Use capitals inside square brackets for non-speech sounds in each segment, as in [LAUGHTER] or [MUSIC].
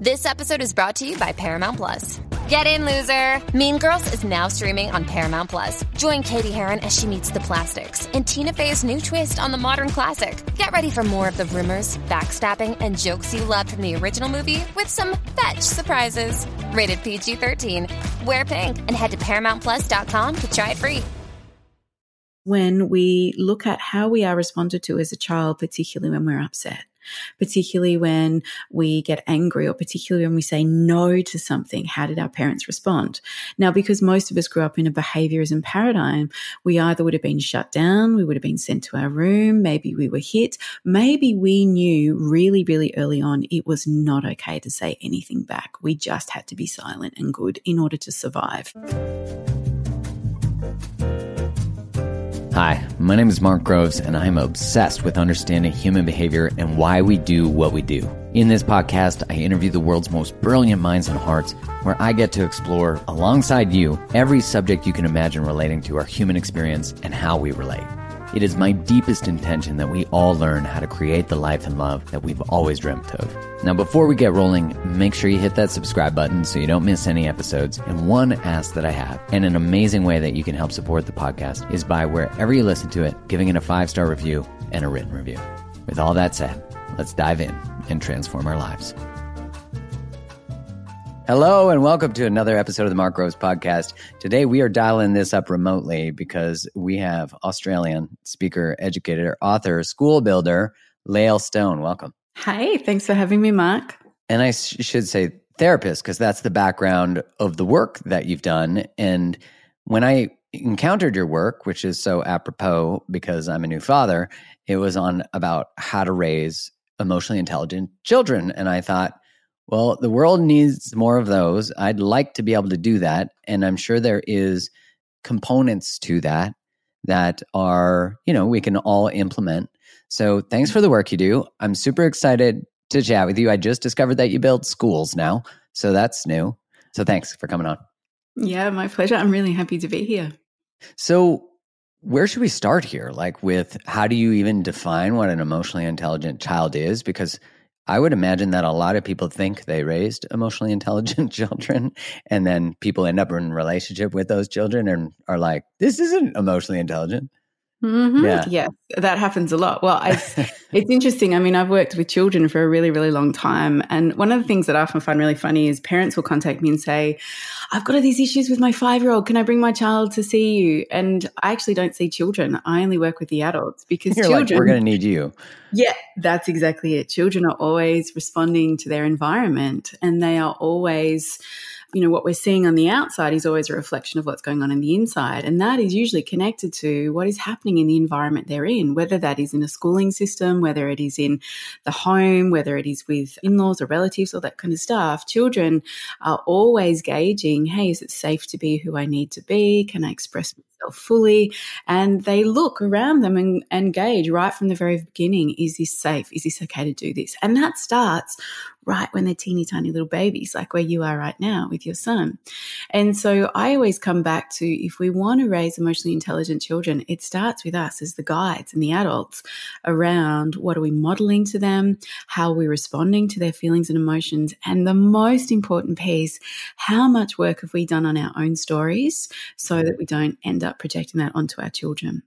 This episode is brought to you by Paramount Plus. Get in, loser! Mean Girls is now streaming on Paramount Plus. Join Cady Heron as she meets the plastics and Tina Fey's new twist on the modern classic. Get ready for more of the rumors, backstabbing, and jokes you loved from the original movie with some fetch surprises. Rated PG 13. Wear pink and head to ParamountPlus.com to try it free. When we look at how we are responded to as a child, particularly when we're upset, particularly when we get angry or particularly when we say no to something. How did our parents respond? Now, because most of us grew up in a behaviorism paradigm, we either would have been shut down, we would have been sent to our room, maybe we were hit, maybe we knew really, really early on it was not okay to say anything back. We just had to be silent and good in order to survive. Hi, my name is Mark Groves, and I'm obsessed with understanding human behavior and why we do what we do. In this podcast, I interview the world's most brilliant minds and hearts, where I get to explore, alongside you, every subject you can imagine relating to our human experience and how we relate. It is my deepest intention that we all learn how to create the life and love that we've always dreamt of. Now, before we get rolling, make sure you hit that subscribe button so you don't miss any episodes. And one ask that I have, and an amazing way that you can help support the podcast, is by wherever you listen to it, giving it a five star review and a written review. With all that said, let's dive in and transform our lives. Hello and welcome to another episode of the Mark Groves podcast. Today we are dialing this up remotely because we have Australian speaker, educator, author, school builder, Lael Stone. Welcome. Hi, thanks for having me, Mark. And I sh- should say therapist because that's the background of the work that you've done. And when I encountered your work, which is so apropos because I'm a new father, it was on about how to raise emotionally intelligent children. And I thought, well, the world needs more of those. I'd like to be able to do that. And I'm sure there is components to that that are, you know, we can all implement. So thanks for the work you do. I'm super excited to chat with you. I just discovered that you build schools now. So that's new. So thanks for coming on. Yeah, my pleasure. I'm really happy to be here. So, where should we start here? Like, with how do you even define what an emotionally intelligent child is? Because I would imagine that a lot of people think they raised emotionally [LAUGHS] intelligent children, and then people end up in relationship with those children and are like, "This isn't emotionally intelligent." Mm-hmm. Yeah. Yes, that happens a lot. Well, [LAUGHS] it's interesting. I mean, I've worked with children for a really, really long time. And one of the things that I often find really funny is parents will contact me and say, I've got all these issues with my five year old. Can I bring my child to see you? And I actually don't see children. I only work with the adults because You're children. Like, we're going to need you. Yeah, that's exactly it. Children are always responding to their environment and they are always you know, what we're seeing on the outside is always a reflection of what's going on in the inside. And that is usually connected to what is happening in the environment they're in, whether that is in a schooling system, whether it is in the home, whether it is with in laws or relatives, all that kind of stuff. Children are always gauging, hey, is it safe to be who I need to be? Can I express themselves fully and they look around them and, and gauge right from the very beginning is this safe? Is this okay to do this? And that starts right when they're teeny tiny little babies, like where you are right now with your son. And so I always come back to if we want to raise emotionally intelligent children, it starts with us as the guides and the adults around what are we modeling to them, how are we responding to their feelings and emotions, and the most important piece, how much work have we done on our own stories so that we don't end up projecting that onto our children.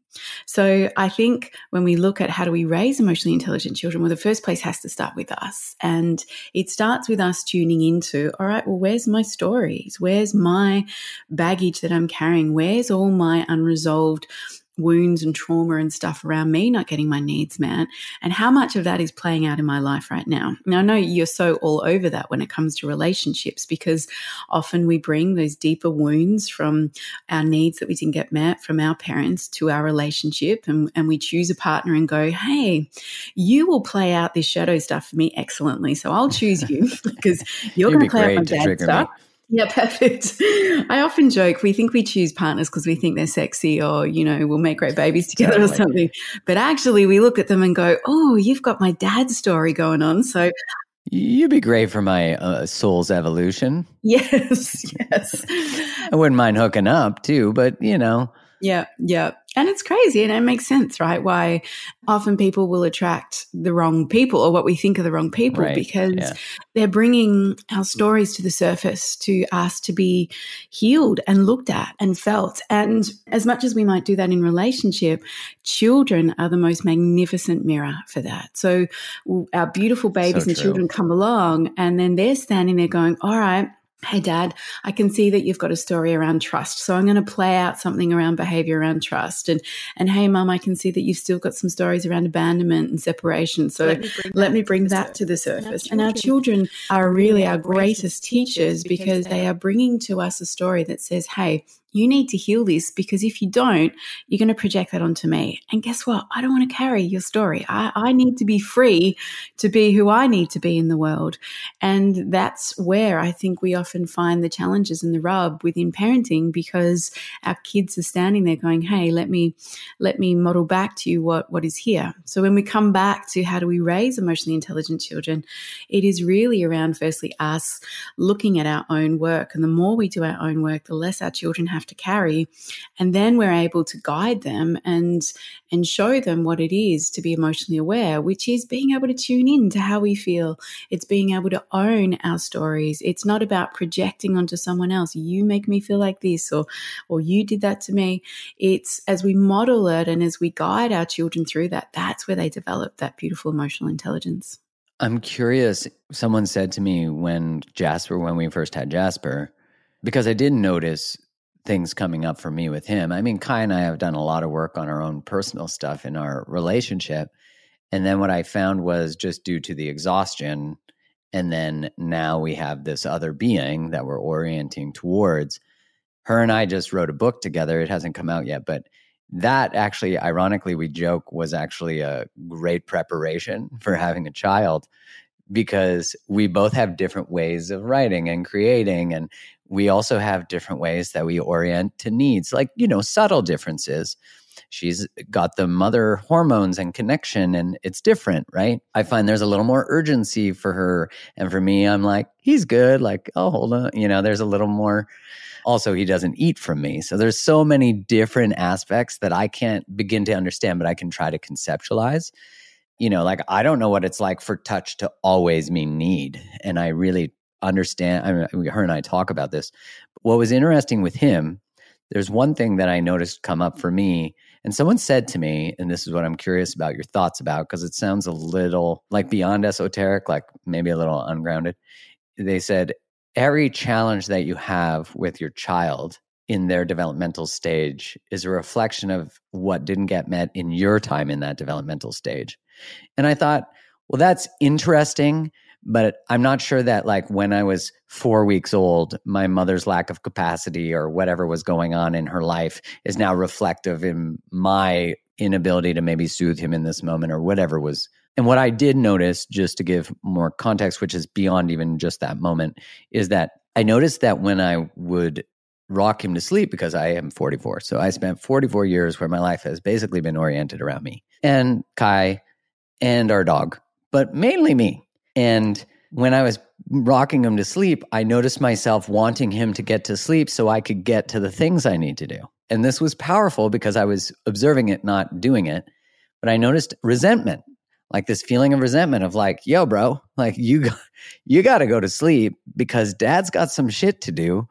So I think when we look at how do we raise emotionally intelligent children, well, the first place has to start with us. And it starts with us tuning into, all right, well, where's my stories? Where's my baggage that I'm carrying? Where's all my unresolved wounds and trauma and stuff around me not getting my needs met and how much of that is playing out in my life right now. Now, I know you're so all over that when it comes to relationships because often we bring those deeper wounds from our needs that we didn't get met from our parents to our relationship and, and we choose a partner and go, hey, you will play out this shadow stuff for me excellently. So I'll choose you [LAUGHS] because you're going to play out my dad stuff. Me. Yeah, [LAUGHS] perfect. I often joke we think we choose partners because we think they're sexy or, you know, we'll make great babies together totally. or something. But actually, we look at them and go, oh, you've got my dad's story going on. So You'd be great for my uh, soul's evolution. Yes, [LAUGHS] yes. I wouldn't mind hooking up too, but you know. Yeah, yeah. And it's crazy and it makes sense, right? Why often people will attract the wrong people or what we think are the wrong people right. because yeah. they're bringing our stories to the surface to us to be healed and looked at and felt. And as much as we might do that in relationship, children are the most magnificent mirror for that. So our beautiful babies so and children come along and then they're standing there going, all right, Hey, dad, I can see that you've got a story around trust. So I'm going to play out something around behavior around trust. And, and hey, mum, I can see that you've still got some stories around abandonment and separation. So let me bring, let that, me bring to that to the surface. And our, and our children are really our greatest teachers because they are bringing to us a story that says, hey, you need to heal this because if you don't, you're going to project that onto me. And guess what? I don't want to carry your story. I, I need to be free to be who I need to be in the world. And that's where I think we often find the challenges and the rub within parenting because our kids are standing there going, Hey, let me, let me model back to you what, what is here. So when we come back to how do we raise emotionally intelligent children, it is really around firstly us looking at our own work. And the more we do our own work, the less our children have have to carry. And then we're able to guide them and and show them what it is to be emotionally aware which is being able to tune in to how we feel. It's being able to own our stories. It's not about projecting onto someone else you make me feel like this or or you did that to me. It's as we model it and as we guide our children through that that's where they develop that beautiful emotional intelligence. I'm curious. Someone said to me when Jasper, when we first had Jasper, because I did notice things coming up for me with him. I mean, Kai and I have done a lot of work on our own personal stuff in our relationship. And then what I found was just due to the exhaustion. And then now we have this other being that we're orienting towards. Her and I just wrote a book together. It hasn't come out yet, but that actually, ironically, we joke was actually a great preparation [LAUGHS] for having a child because we both have different ways of writing and creating and we also have different ways that we orient to needs, like, you know, subtle differences. She's got the mother hormones and connection, and it's different, right? I find there's a little more urgency for her. And for me, I'm like, he's good. Like, oh, hold on. You know, there's a little more. Also, he doesn't eat from me. So there's so many different aspects that I can't begin to understand, but I can try to conceptualize. You know, like I don't know what it's like for touch to always mean need. And I really understand. I mean, her and I talk about this. What was interesting with him, there's one thing that I noticed come up for me. And someone said to me, and this is what I'm curious about your thoughts about, because it sounds a little like beyond esoteric, like maybe a little ungrounded. They said, every challenge that you have with your child in their developmental stage is a reflection of what didn't get met in your time in that developmental stage. And I thought, well, that's interesting but I'm not sure that like when I was four weeks old, my mother's lack of capacity or whatever was going on in her life is now reflective in my inability to maybe soothe him in this moment or whatever was. And what I did notice, just to give more context, which is beyond even just that moment, is that I noticed that when I would rock him to sleep because I am 44. So I spent 44 years where my life has basically been oriented around me and Kai and our dog, but mainly me. And when I was rocking him to sleep, I noticed myself wanting him to get to sleep so I could get to the things I need to do. And this was powerful because I was observing it, not doing it. But I noticed resentment, like this feeling of resentment of like, yo, bro, like you, you got to go to sleep because dad's got some shit to do.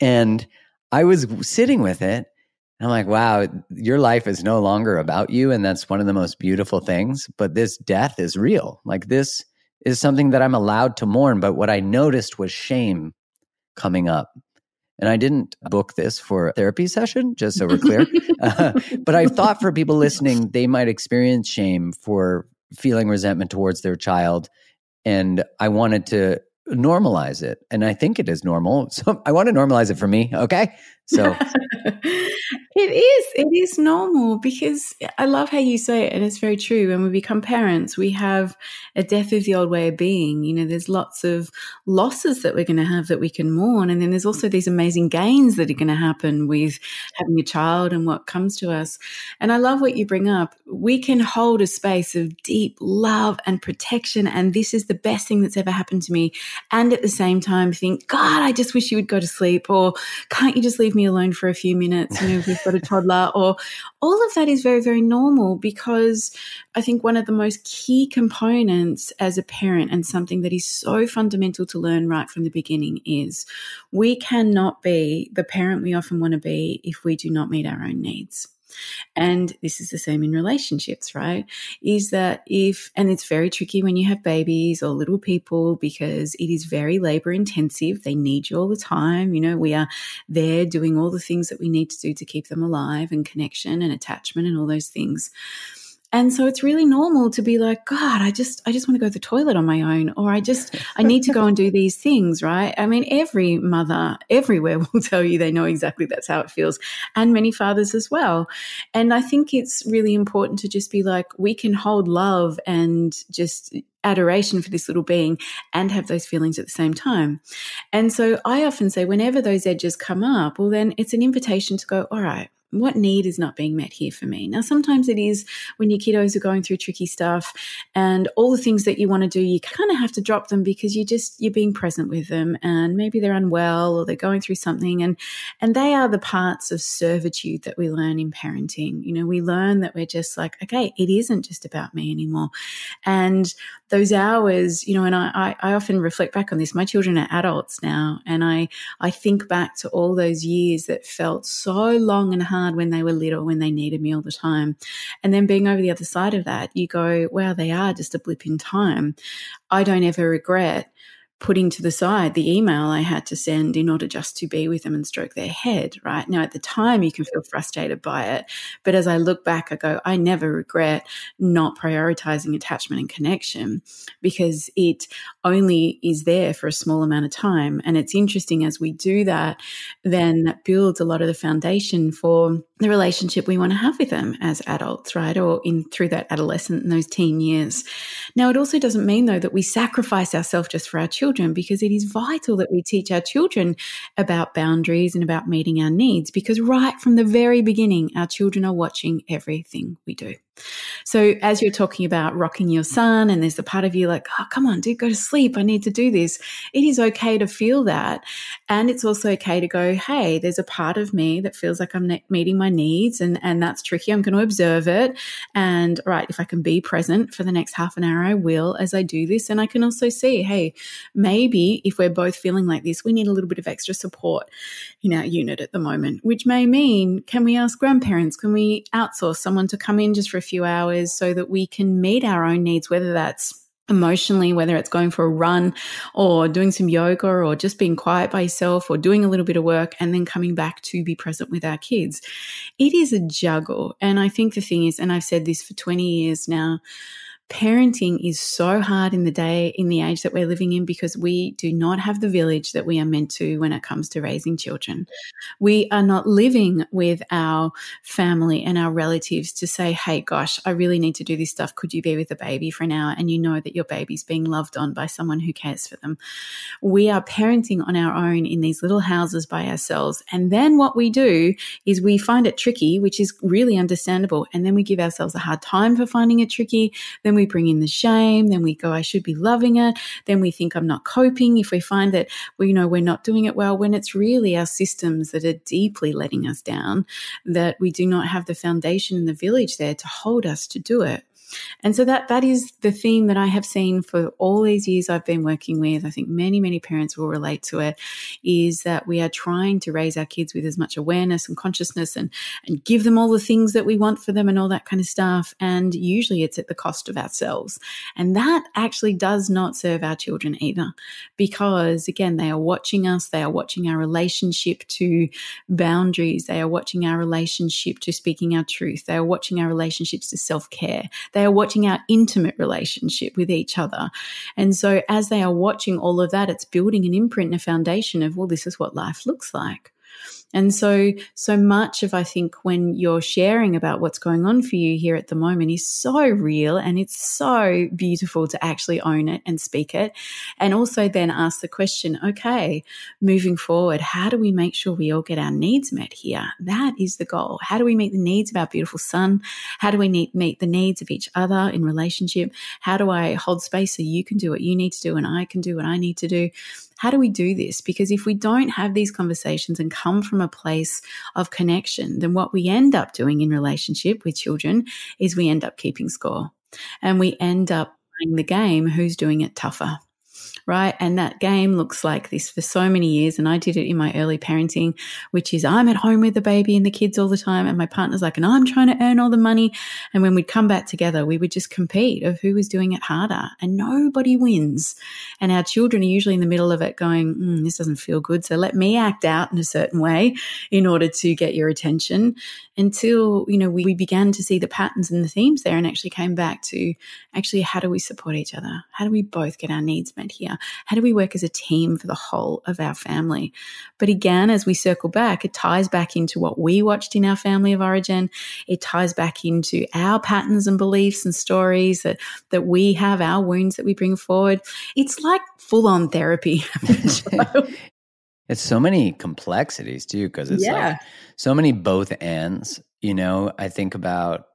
And I was sitting with it. And I'm like, wow, your life is no longer about you. And that's one of the most beautiful things. But this death is real. Like this is something that I'm allowed to mourn. But what I noticed was shame coming up. And I didn't book this for a therapy session, just so we're clear. [LAUGHS] uh, but I thought for people listening, they might experience shame for feeling resentment towards their child. And I wanted to normalize it. And I think it is normal. [LAUGHS] So I want to normalize it for me. Okay. So [LAUGHS] it is. It is normal because I love how you say it. And it's very true. When we become parents, we have a death of the old way of being. You know, there's lots of losses that we're going to have that we can mourn. And then there's also these amazing gains that are going to happen with having a child and what comes to us. And I love what you bring up. We can hold a space of deep love and protection. And this is the best thing that's ever happened to me. And at the same time, think, God, I just wish you would go to sleep. Or can't you just leave me alone for a few minutes? You know, we've got a toddler. [LAUGHS] Or all of that is very, very normal because I think one of the most key components as a parent and something that is so fundamental to learn right from the beginning is we cannot be the parent we often want to be if we do not meet our own needs. And this is the same in relationships, right? Is that if, and it's very tricky when you have babies or little people because it is very labor intensive. They need you all the time. You know, we are there doing all the things that we need to do to keep them alive and connection and attachment and all those things. And so it's really normal to be like, God, I just, I just want to go to the toilet on my own, or I just, I need to go and do these things, right? I mean, every mother everywhere [LAUGHS] will tell you they know exactly that's how it feels, and many fathers as well. And I think it's really important to just be like, we can hold love and just adoration for this little being and have those feelings at the same time. And so I often say, whenever those edges come up, well, then it's an invitation to go, all right, what need is not being met here for me? Now, sometimes it is when your kiddos are going through tricky stuff and all the things that you want to do, you kind of have to drop them because you just, you're being present with them and maybe they're unwell or they're going through something. And, and they are the parts of servitude that we learn in parenting. You know, we learn that we're just like, okay, it isn't just about me anymore. And those hours, you know, and I, I, often reflect back on this. My children are adults now and I, I think back to all those years that felt so long and hard when they were little, when they needed me all the time. And then being over the other side of that, you go, wow, they are just a blip in time. I don't ever regret putting to the side the email I had to send in order just to be with them and stroke their head, right? Now, at the time, you can feel frustrated by it. But as I look back, I go, I never regret not prioritizing attachment and connection because it only is there for a small amount of time. And it's interesting as we do that, then that builds a lot of the foundation for the relationship we want to have with them as adults, right? Or in through that adolescent and those teen years. Now, it also doesn't mean though that we sacrifice ourselves just for our children because it is vital that we teach our children about boundaries and about meeting our needs because right from the very beginning, our children are watching everything we do. So as you're talking about rocking your son and there's a part of you like, oh, come on, dude, go to sleep. I need to do this. It is okay to feel that. And it's also okay to go, hey, there's a part of me that feels like I'm meeting my needs and, and that's tricky. I'm going to observe it. And right, if I can be present for the next half an hour, I will as I do this. And I can also see, hey, maybe if we're both feeling like this, we need a little bit of extra support in our unit at the moment, which may mean, can we ask grandparents? Can we outsource someone to come in just for a few hours so that we can meet our own needs, whether that's emotionally, whether it's going for a run or doing some yoga or just being quiet by yourself or doing a little bit of work and then coming back to be present with our kids. It is a juggle. And I think the thing is, and I've said this for 20 years now, parenting is so hard in the day, in the age that we're living in, because we do not have the village that we are meant to when it comes to raising children. We are not living with our family and our relatives to say, hey, gosh, I really need to do this stuff. Could you be with the baby for an hour? And you know that your baby's being loved on by someone who cares for them. We are parenting on our own in these little houses by ourselves. And then what we do is we find it tricky, which is really understandable. And then we give ourselves a hard time for finding it tricky. Then we bring in the shame. Then we go, I should be loving it. Then we think I'm not coping. If we find that we you know we're not doing it well, when it's really our systems that are deeply letting us down, that we do not have the foundation in the village there to hold us to do it. And so that that is the theme that I have seen for all these years I've been working with. I think many many parents will relate to it is that we are trying to raise our kids with as much awareness and consciousness and and give them all the things that we want for them and all that kind of stuff and usually it's at the cost of ourselves. And that actually does not serve our children either because again they are watching us, they are watching our relationship to boundaries, they are watching our relationship to speaking our truth, they are watching our relationships to self-care. They they are watching our intimate relationship with each other. And so as they are watching all of that, it's building an imprint and a foundation of, well, this is what life looks like. And so, so much of I think when you're sharing about what's going on for you here at the moment is so real and it's so beautiful to actually own it and speak it. And also then ask the question, okay, moving forward, how do we make sure we all get our needs met here? That is the goal. How do we meet the needs of our beautiful son? How do we meet, meet the needs of each other in relationship? How do I hold space so you can do what you need to do and I can do what I need to do? How do we do this? Because if we don't have these conversations and come from a place of connection, then what we end up doing in relationship with children is we end up keeping score and we end up playing the game who's doing it tougher right? And that game looks like this for so many years. And I did it in my early parenting, which is I'm at home with the baby and the kids all the time. And my partner's like, and I'm trying to earn all the money. And when we'd come back together, we would just compete of who was doing it harder and nobody wins. And our children are usually in the middle of it going, mm, this doesn't feel good. So let me act out in a certain way in order to get your attention until, you know, we, we began to see the patterns and the themes there and actually came back to actually, how do we support each other? How do we both get our needs met here? How do we work as a team for the whole of our family? But again, as we circle back, it ties back into what we watched in our family of origin. It ties back into our patterns and beliefs and stories that, that we have, our wounds that we bring forward. It's like full on therapy. [LAUGHS] [LAUGHS] it's so many complexities too, because it's yeah. like so many both ends. You know, I think about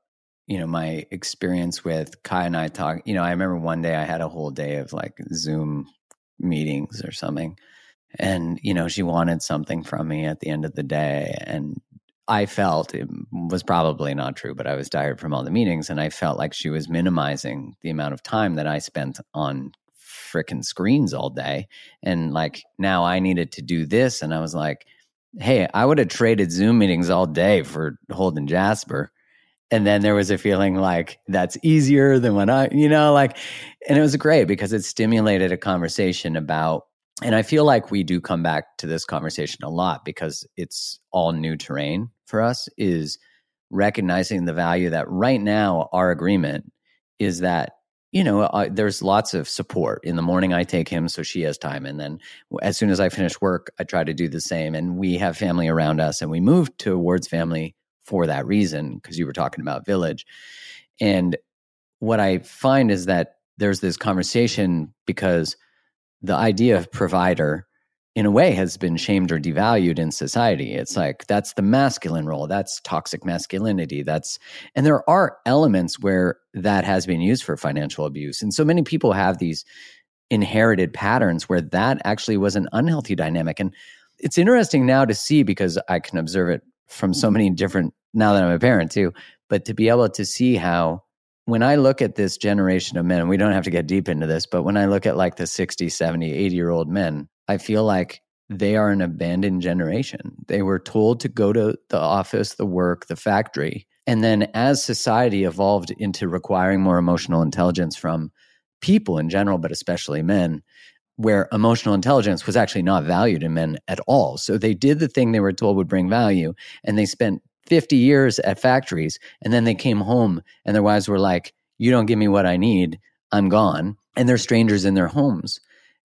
you know my experience with kai and i talk you know i remember one day i had a whole day of like zoom meetings or something and you know she wanted something from me at the end of the day and i felt it was probably not true but i was tired from all the meetings and i felt like she was minimizing the amount of time that i spent on freaking screens all day and like now i needed to do this and i was like hey i would have traded zoom meetings all day for holding jasper and then there was a feeling like that's easier than when I, you know, like, and it was great because it stimulated a conversation about, and I feel like we do come back to this conversation a lot because it's all new terrain for us is recognizing the value that right now our agreement is that you know there's lots of support. In the morning i take him so she has time. And then as soon as i finish work i try to do the same. And we have family around us and we move towards family for that reason because you were talking about village. And what i find is that there's this conversation because the idea of provider in a way has been shamed or devalued in society. It's like that's the masculine role that's toxic masculinity that's and there are elements where that has been used for financial abuse. And so many people have these inherited patterns where that actually was an unhealthy dynamic. And it's interesting now to see because i can observe it from so many different now that I'm a parent too, but to be able to see how when I look at this generation of men, we don't have to get deep into this, but when I look at like the 60, 70, 80 year old men, I feel like they are an abandoned generation. They were told to go to the office, the work, the factory. And then as society evolved into requiring more emotional intelligence from people in general, but especially men, where emotional intelligence was actually not valued in men at all. So they did the thing they were told would bring value, and they spent 50 years at factories. And then they came home, and their wives were like, you don't give me what I need, I'm gone. And they're strangers in their homes.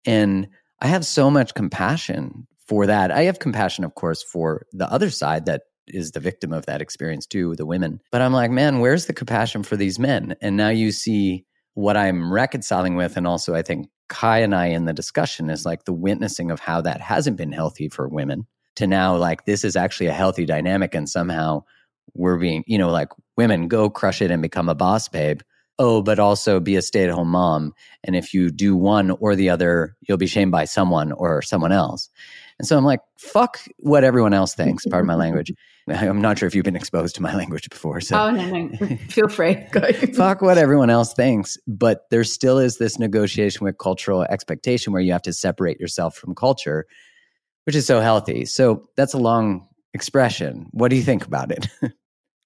And I have so much compassion for that. I have compassion, of course, for the other side that is the victim of that experience too, the women. But I'm like, man, where's the compassion for these men? And now you see what I'm reconciling with. And also, I think Kai and I in the discussion is like the witnessing of how that hasn't been healthy for women to now, like, this is actually a healthy dynamic. And somehow we're being, you know, like women go crush it and become a boss babe. Oh, but also be a stay at home mom. And if you do one or the other, you'll be shamed by someone or someone else. And so I'm like, fuck what everyone else thinks, pardon my language. [LAUGHS] I'm not sure if you've been exposed to my [LAUGHS] language before. So oh no, no. [LAUGHS] Feel free. Go. fuck what everyone else thinks. But there still is this negotiation with cultural expectation where you have to separate yourself from culture, which is so healthy. So that's a long expression. What do you think about it?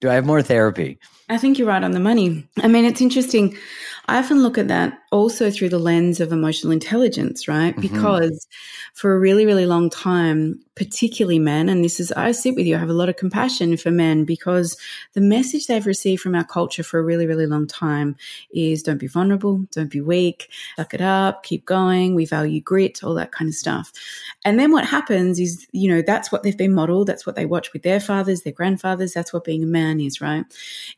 do I have more therapy? I think you're right on the money. I mean, it's interesting. I often look at that also through the lens of emotional intelligence, right? Mm-hmm. Because for a really, really long time, particularly men, and this is, I sit with you, I have a lot of compassion for men because the message they've received from our culture for a really, really long time is don't be vulnerable, don't be weak, suck it up, keep going, we value grit, all that kind of stuff. And then what happens is, you know, that's what they've been modeled, that's what they watch with their fathers, their grandfathers, that's what being a man is, right?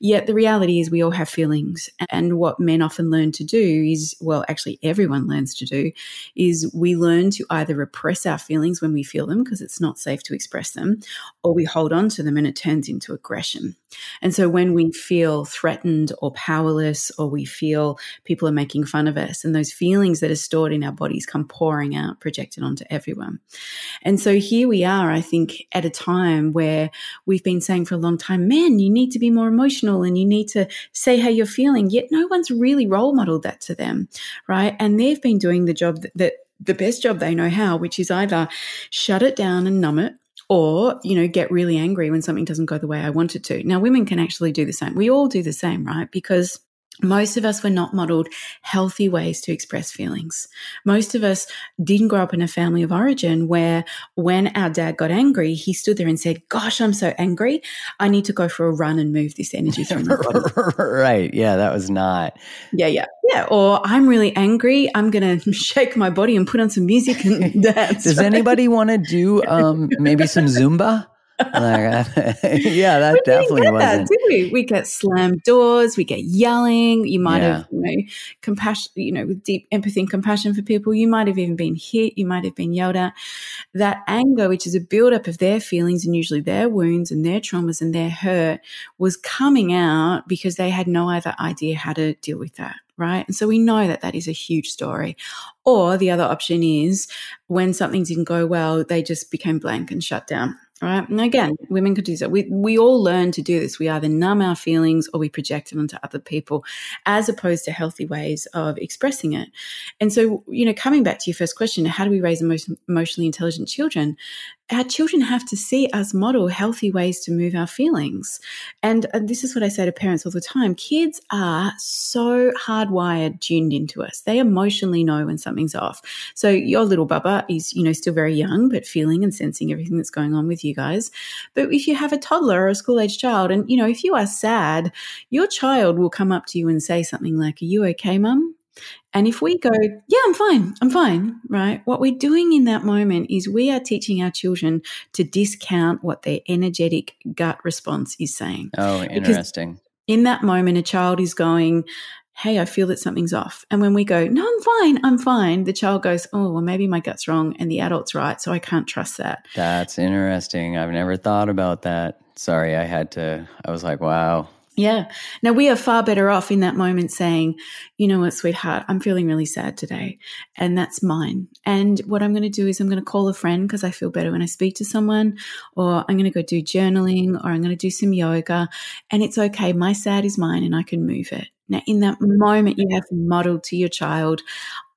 Yet the reality is we all have feelings. And what men often learn to do is, well, actually everyone learns to do, is we learn to either repress our feelings when we feel them because it's not safe to express them, or we hold on to them and it turns into aggression. And so when we feel threatened or powerless, or we feel people are making fun of us, and those feelings that are stored in our bodies come pouring out, projected onto everyone. And so here we are, I think, at a time where we've been saying for a long time, man, you need to be more emotional and you need to say how you're feeling. Yet no one's really role modeled that to them, right? And they've been doing the job that, that the best job they know how, which is either shut it down and numb it or you know get really angry when something doesn't go the way i want it to. Now women can actually do the same. We all do the same right? Because most of us were not modeled healthy ways to express feelings. Most of us didn't grow up in a family of origin where when our dad got angry, he stood there and said, Gosh, I'm so angry. I need to go for a run and move this energy through my body. [LAUGHS] right. Yeah, that was not. Yeah, yeah. Yeah. Or I'm really angry. I'm going [LAUGHS] to shake my body and put on some music and [LAUGHS] dance. Does right? anybody want to do um, maybe some Zumba? Like, uh, [LAUGHS] [LAUGHS] yeah, that definitely wasn't. That, we? We get slammed doors, we get yelling. You might yeah. have, you know, compassion, you know, with deep empathy and compassion for people. You might have even been hit. You might have been yelled at. That anger, which is a buildup of their feelings and usually their wounds and their traumas and their hurt, was coming out because they had no other idea how to deal with that right? And so we know that that is a huge story. Or the other option is when something didn't go well, they just became blank and shut down. Right. And again, women could do that. We, we all learn to do this. We either numb our feelings or we project it onto other people as opposed to healthy ways of expressing it. And so, you know, coming back to your first question, how do we raise emotionally intelligent children? Our children have to see us model healthy ways to move our feelings. And, and, this is what I say to parents all the time. Kids are so hardwired, tuned into us. They emotionally know when something's off. So your little bubba is, you know, still very young, but feeling and sensing everything that's going on with you guys. But if you have a toddler or a school age child, and, you know, if you are sad, your child will come up to you and say something like, Are you okay, mum? And if we go, yeah, I'm fine, I'm fine, right? What we're doing in that moment is we are teaching our children to discount what their energetic gut response is saying. Oh, interesting. Because in that moment, a child is going, hey, I feel that something's off. And when we go, no, I'm fine, I'm fine, the child goes, oh, well, maybe my gut's wrong and the adult's right. So I can't trust that. That's interesting. I've never thought about that. Sorry, I had to, I was like, wow, yeah. Now we are far better off in that moment saying, you know what, sweetheart, I'm feeling really sad today. And that's mine. And what I'm going to do is I'm going to call a friend because I feel better when I speak to someone, or I'm going to go do journaling, or I'm going to do some yoga. And it's okay. My sad is mine and I can move it. Now, in that moment, you have modeled to your child,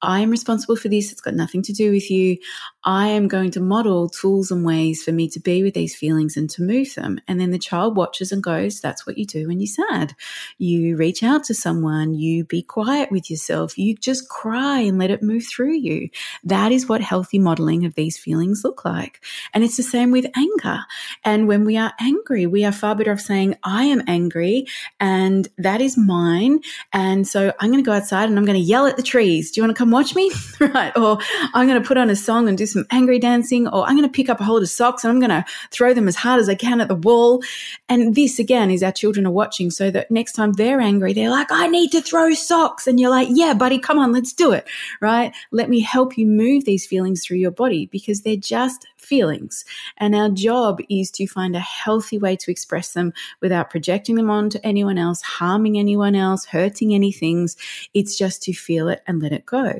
I'm responsible for this. It's got nothing to do with you. I am going to model tools and ways for me to be with these feelings and to move them. And then the child watches and goes, that's what you do when you're sad. You reach out to someone, you be quiet with yourself, you just cry and let it move through you. That is what healthy modeling of these feelings look like. And it's the same with anger. And when we are angry, we are far better off saying, I am angry and that is mine. And so I'm going to go outside and I'm going to yell at the trees. Do you want to come watch me? [LAUGHS] right. Or I'm going to put on a song and do some angry dancing, or I'm going to pick up a hold of socks and I'm going to throw them as hard as I can at the wall. And this again is our children are watching so that next time they're angry, they're like, I need to throw socks. And you're like, yeah, buddy, come on, let's do it. Right. Let me help you move these feelings through your body because they're just feelings. And our job is to find a healthy way to express them without projecting them onto anyone else, harming anyone else, hurting any things. It's just to feel it and let it go.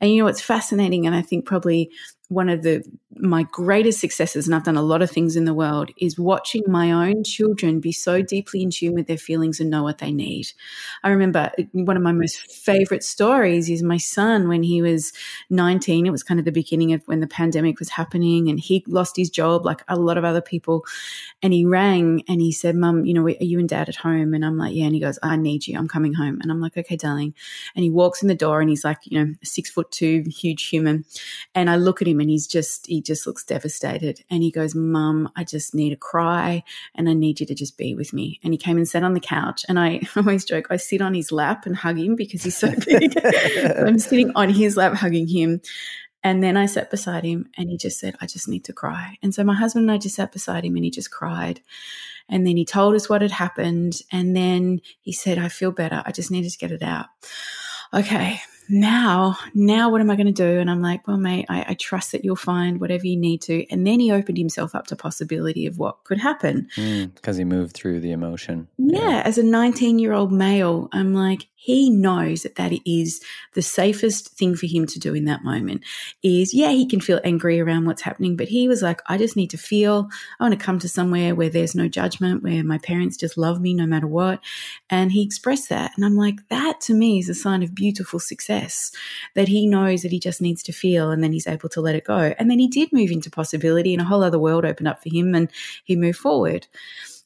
And you know, what's fascinating, and I think probably one of the my greatest successes and I've done a lot of things in the world is watching my own children be so deeply in tune with their feelings and know what they need. I remember uh, one of my most favorite stories is my son when he was 19 it was kind of the beginning of when the pandemic was happening and he lost his job like a lot of other people and he rang and he said mum you know are you and dad at home? And I'm like yeah and he goes I need you I'm coming home. And I'm like okay darling. And he walks in the door and he's like you know 6 foot 2 huge human and I look at him and he's just he just looks devastated and he goes mum i just need to cry and i need you to just be with me and he came and sat on the couch and i [LAUGHS] always joke i sit on his lap and hug him because he's so [LAUGHS] big i'm sitting on his lap hugging him and then I sat beside him and he just said, I just need to cry. And so my husband and I just sat beside him and he just cried. And then he told us what had happened. And then he said, I feel better. I just needed to get it out. Okay now, now what am I going to do? And I'm like, well, mate, I, I, trust that you'll find whatever you need to. And then he opened himself up to possibility of what could happen. Because mm, he moved through the emotion. Yeah, yeah. As a 19 year old male, I'm like, he knows that that is the safest thing for him to do in that moment is yeah he can feel angry around what's happening but he was like i just need to feel i want to come to somewhere where there's no judgment where my parents just love me no matter what and he expressed that and i'm like that to me is a sign of beautiful success that he knows that he just needs to feel and then he's able to let it go and then he did move into possibility and a whole other world opened up for him and he moved forward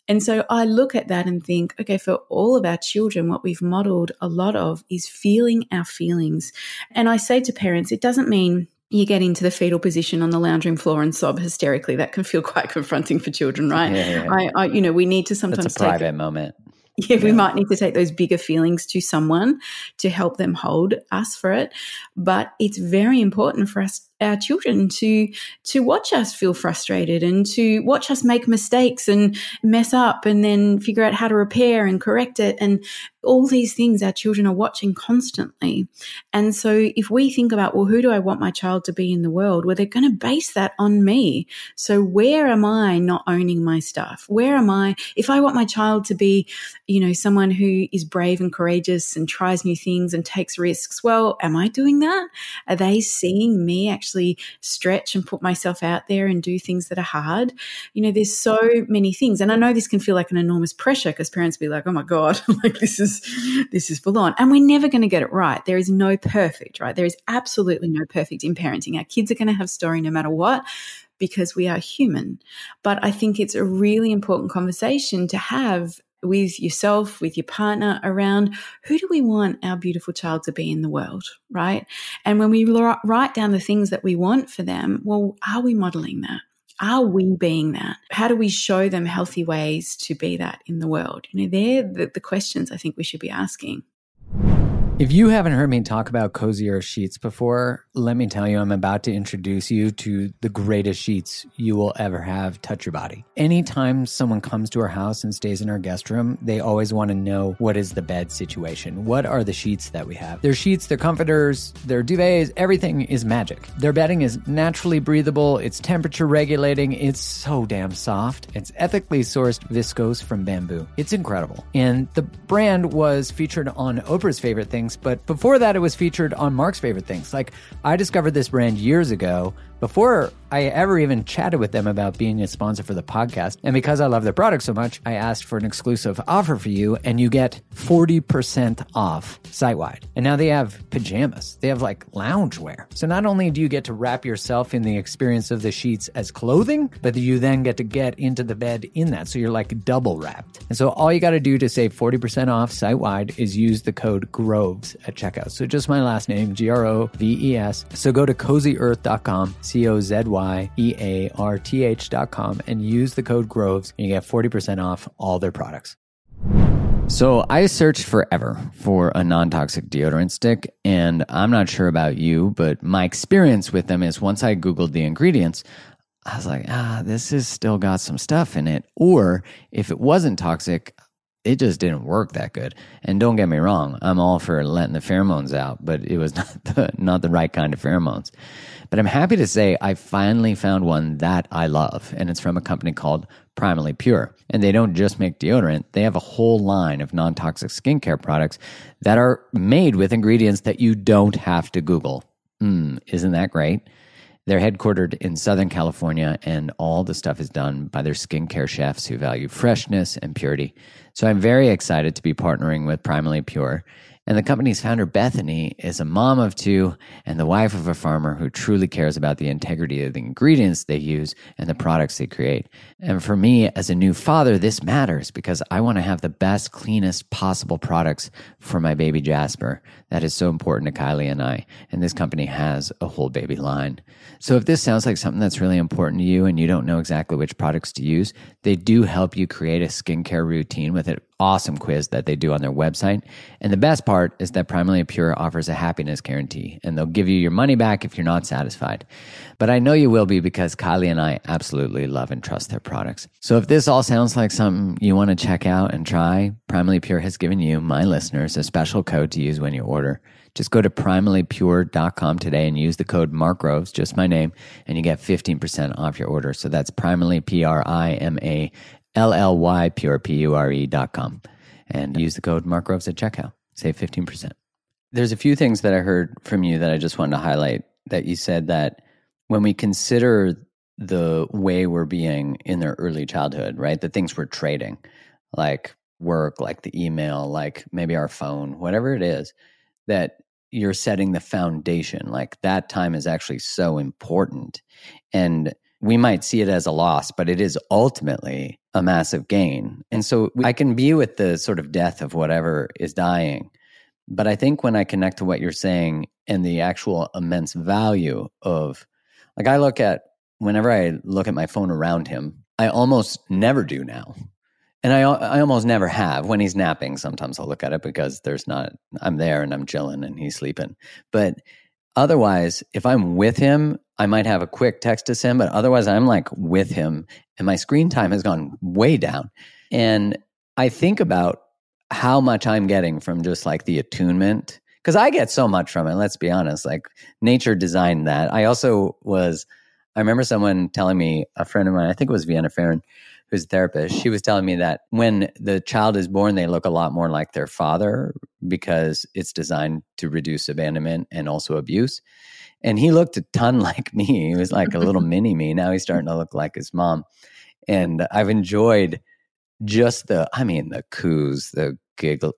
and so I look at that and think, okay, for all of our children, what we've modeled a lot of is feeling our feelings. And I say to parents, it doesn't mean you get into the fetal position on the lounge room floor and sob hysterically. That can feel [LAUGHS] quite confronting for children, right? Yeah, yeah. I, I, you know, we need to sometimes That's a private take, moment. [LAUGHS] Yeah, we might need to take those bigger feelings to someone to help them hold us for it. But it's very important for us our children to to watch us feel frustrated and to watch us make mistakes and mess up and then figure out how to repair and correct it. And all these things our children are watching constantly. And so if we think about well who do i want my child to be in the world? Well they're going to base that on me. So where am i not owning my stuff? Where am i if i want my child to be you know someone who is brave and courageous and tries new things and takes risks well am i doing that? Are they seeing me actually actually stretch and put myself out there and do things that are hard. You know, there's so many things. And I know this can feel like an enormous pressure because parents be like, oh my God, [LAUGHS] like this is, this is full on. And we're never going to get it right. There is no perfect, right? There is absolutely no perfect in parenting. Our kids are going to have story no matter what because we are human. But I think it's a really important conversation to have with yourself, with your partner around who do we want our beautiful child to be in the world, right? And when we write down the things that we want for them, well, are we modeling that? Are we being that? How do we show them healthy ways to be that in the world? You know, they're the, the questions I think we should be asking. If you haven't heard me talk about Cozy Earth sheets before, let me tell you, I'm about to introduce you to the greatest sheets you will ever have touch your body. Anytime someone comes to our house and stays in our guest room, they always want to know what is the bed situation? What are the sheets that we have? Their sheets, their comforters, their duvets, everything is magic. Their bedding is naturally breathable, it's temperature regulating, it's so damn soft. It's ethically sourced viscose from bamboo. It's incredible. And the brand was featured on Oprah's favorite thing things. But before that, it was featured on Mark's favorite things. Like I discovered this brand years ago before I ever even chatted with them about being a sponsor for the podcast. And because I love their product so much, I asked for an exclusive offer for you, and you get 40% off site wide. And now they have pajamas, they have like loungewear. So not only do you get to wrap yourself in the experience of the sheets as clothing, but you then get to get into the bed in that. So you're like double wrapped. And so all you got to do to save 40% off site wide is use the code GROVES at checkout. So just my last name, G R O V E S. So go to cozyearth.com, C O Z Y Y E A R T H dot com and use the code GROVES and you get 40% off all their products. So I searched forever for a non toxic deodorant stick, and I'm not sure about you, but my experience with them is once I Googled the ingredients, I was like, ah, this has still got some stuff in it. Or if it wasn't toxic, it just didn't work that good. And don't get me wrong, I'm all for letting the pheromones out, but it was [LAUGHS] not the, not the right kind of pheromones. But I'm happy to say I finally found one that I love, and it's from a company called Primally Pure. And they don't just make deodorant, they have a whole line of non toxic skincare products that are made with ingredients that you don't have to Google. Mm, isn't that great? They're headquartered in Southern California, and all the stuff is done by their skincare chefs who value freshness and purity. So I'm very excited to be partnering with Primally Pure. And the company's founder, Bethany, is a mom of two and the wife of a farmer who truly cares about the integrity of the ingredients they use and the products they create. And for me, as a new father, this matters because I want to have the best, cleanest possible products for my baby Jasper. That is so important to Kylie and I. And this company has a whole baby line. So if this sounds like something that's really important to you and you don't know exactly which products to use, they do help you create a skincare routine with an awesome quiz that they do on their website. And the best part is that Primally Pure offers a happiness guarantee and they'll give you your money back if you're not satisfied. But I know you will be because Kylie and I absolutely love and trust their products. So if this all sounds like something you want to check out and try, Primally Pure has given you, my listeners, a special code to use when you order. Just go to primallypure.com today and use the code Mark Groves, just my name, and you get 15% off your order. So that's primally, P R I M A L L Y pure, P U R E dot com. And use the code Mark Groves at checkout. Save 15%. There's a few things that I heard from you that I just wanted to highlight that you said that when we consider the way we're being in their early childhood, right? The things we're trading, like work, like the email, like maybe our phone, whatever it is, that you're setting the foundation. Like that time is actually so important. And we might see it as a loss, but it is ultimately a massive gain. And so I can be with the sort of death of whatever is dying. But I think when I connect to what you're saying and the actual immense value of, like, I look at whenever I look at my phone around him, I almost never do now and I I almost never have when he's napping. Sometimes I'll look at it because there's not I'm there and I'm chilling and he's sleeping. But otherwise, if I'm with him, I might have a quick text to send. But otherwise, I'm like with him, and my screen time has gone way down. And I think about how much I'm getting from just like the attunement because I get so much from it. Let's be honest. Like nature designed that. I also was. I remember someone telling me, a friend of mine, I think it was Vienna Pharaon, who's a therapist, she was telling me that when the child is born, they look a lot more like their father because it's designed to reduce abandonment and also abuse. And he looked a ton [LAUGHS] like me. He was like a little [LAUGHS] mini me. Now he's starting to look like his mom. And I've enjoyed just the, I mean, the coos, the giggle.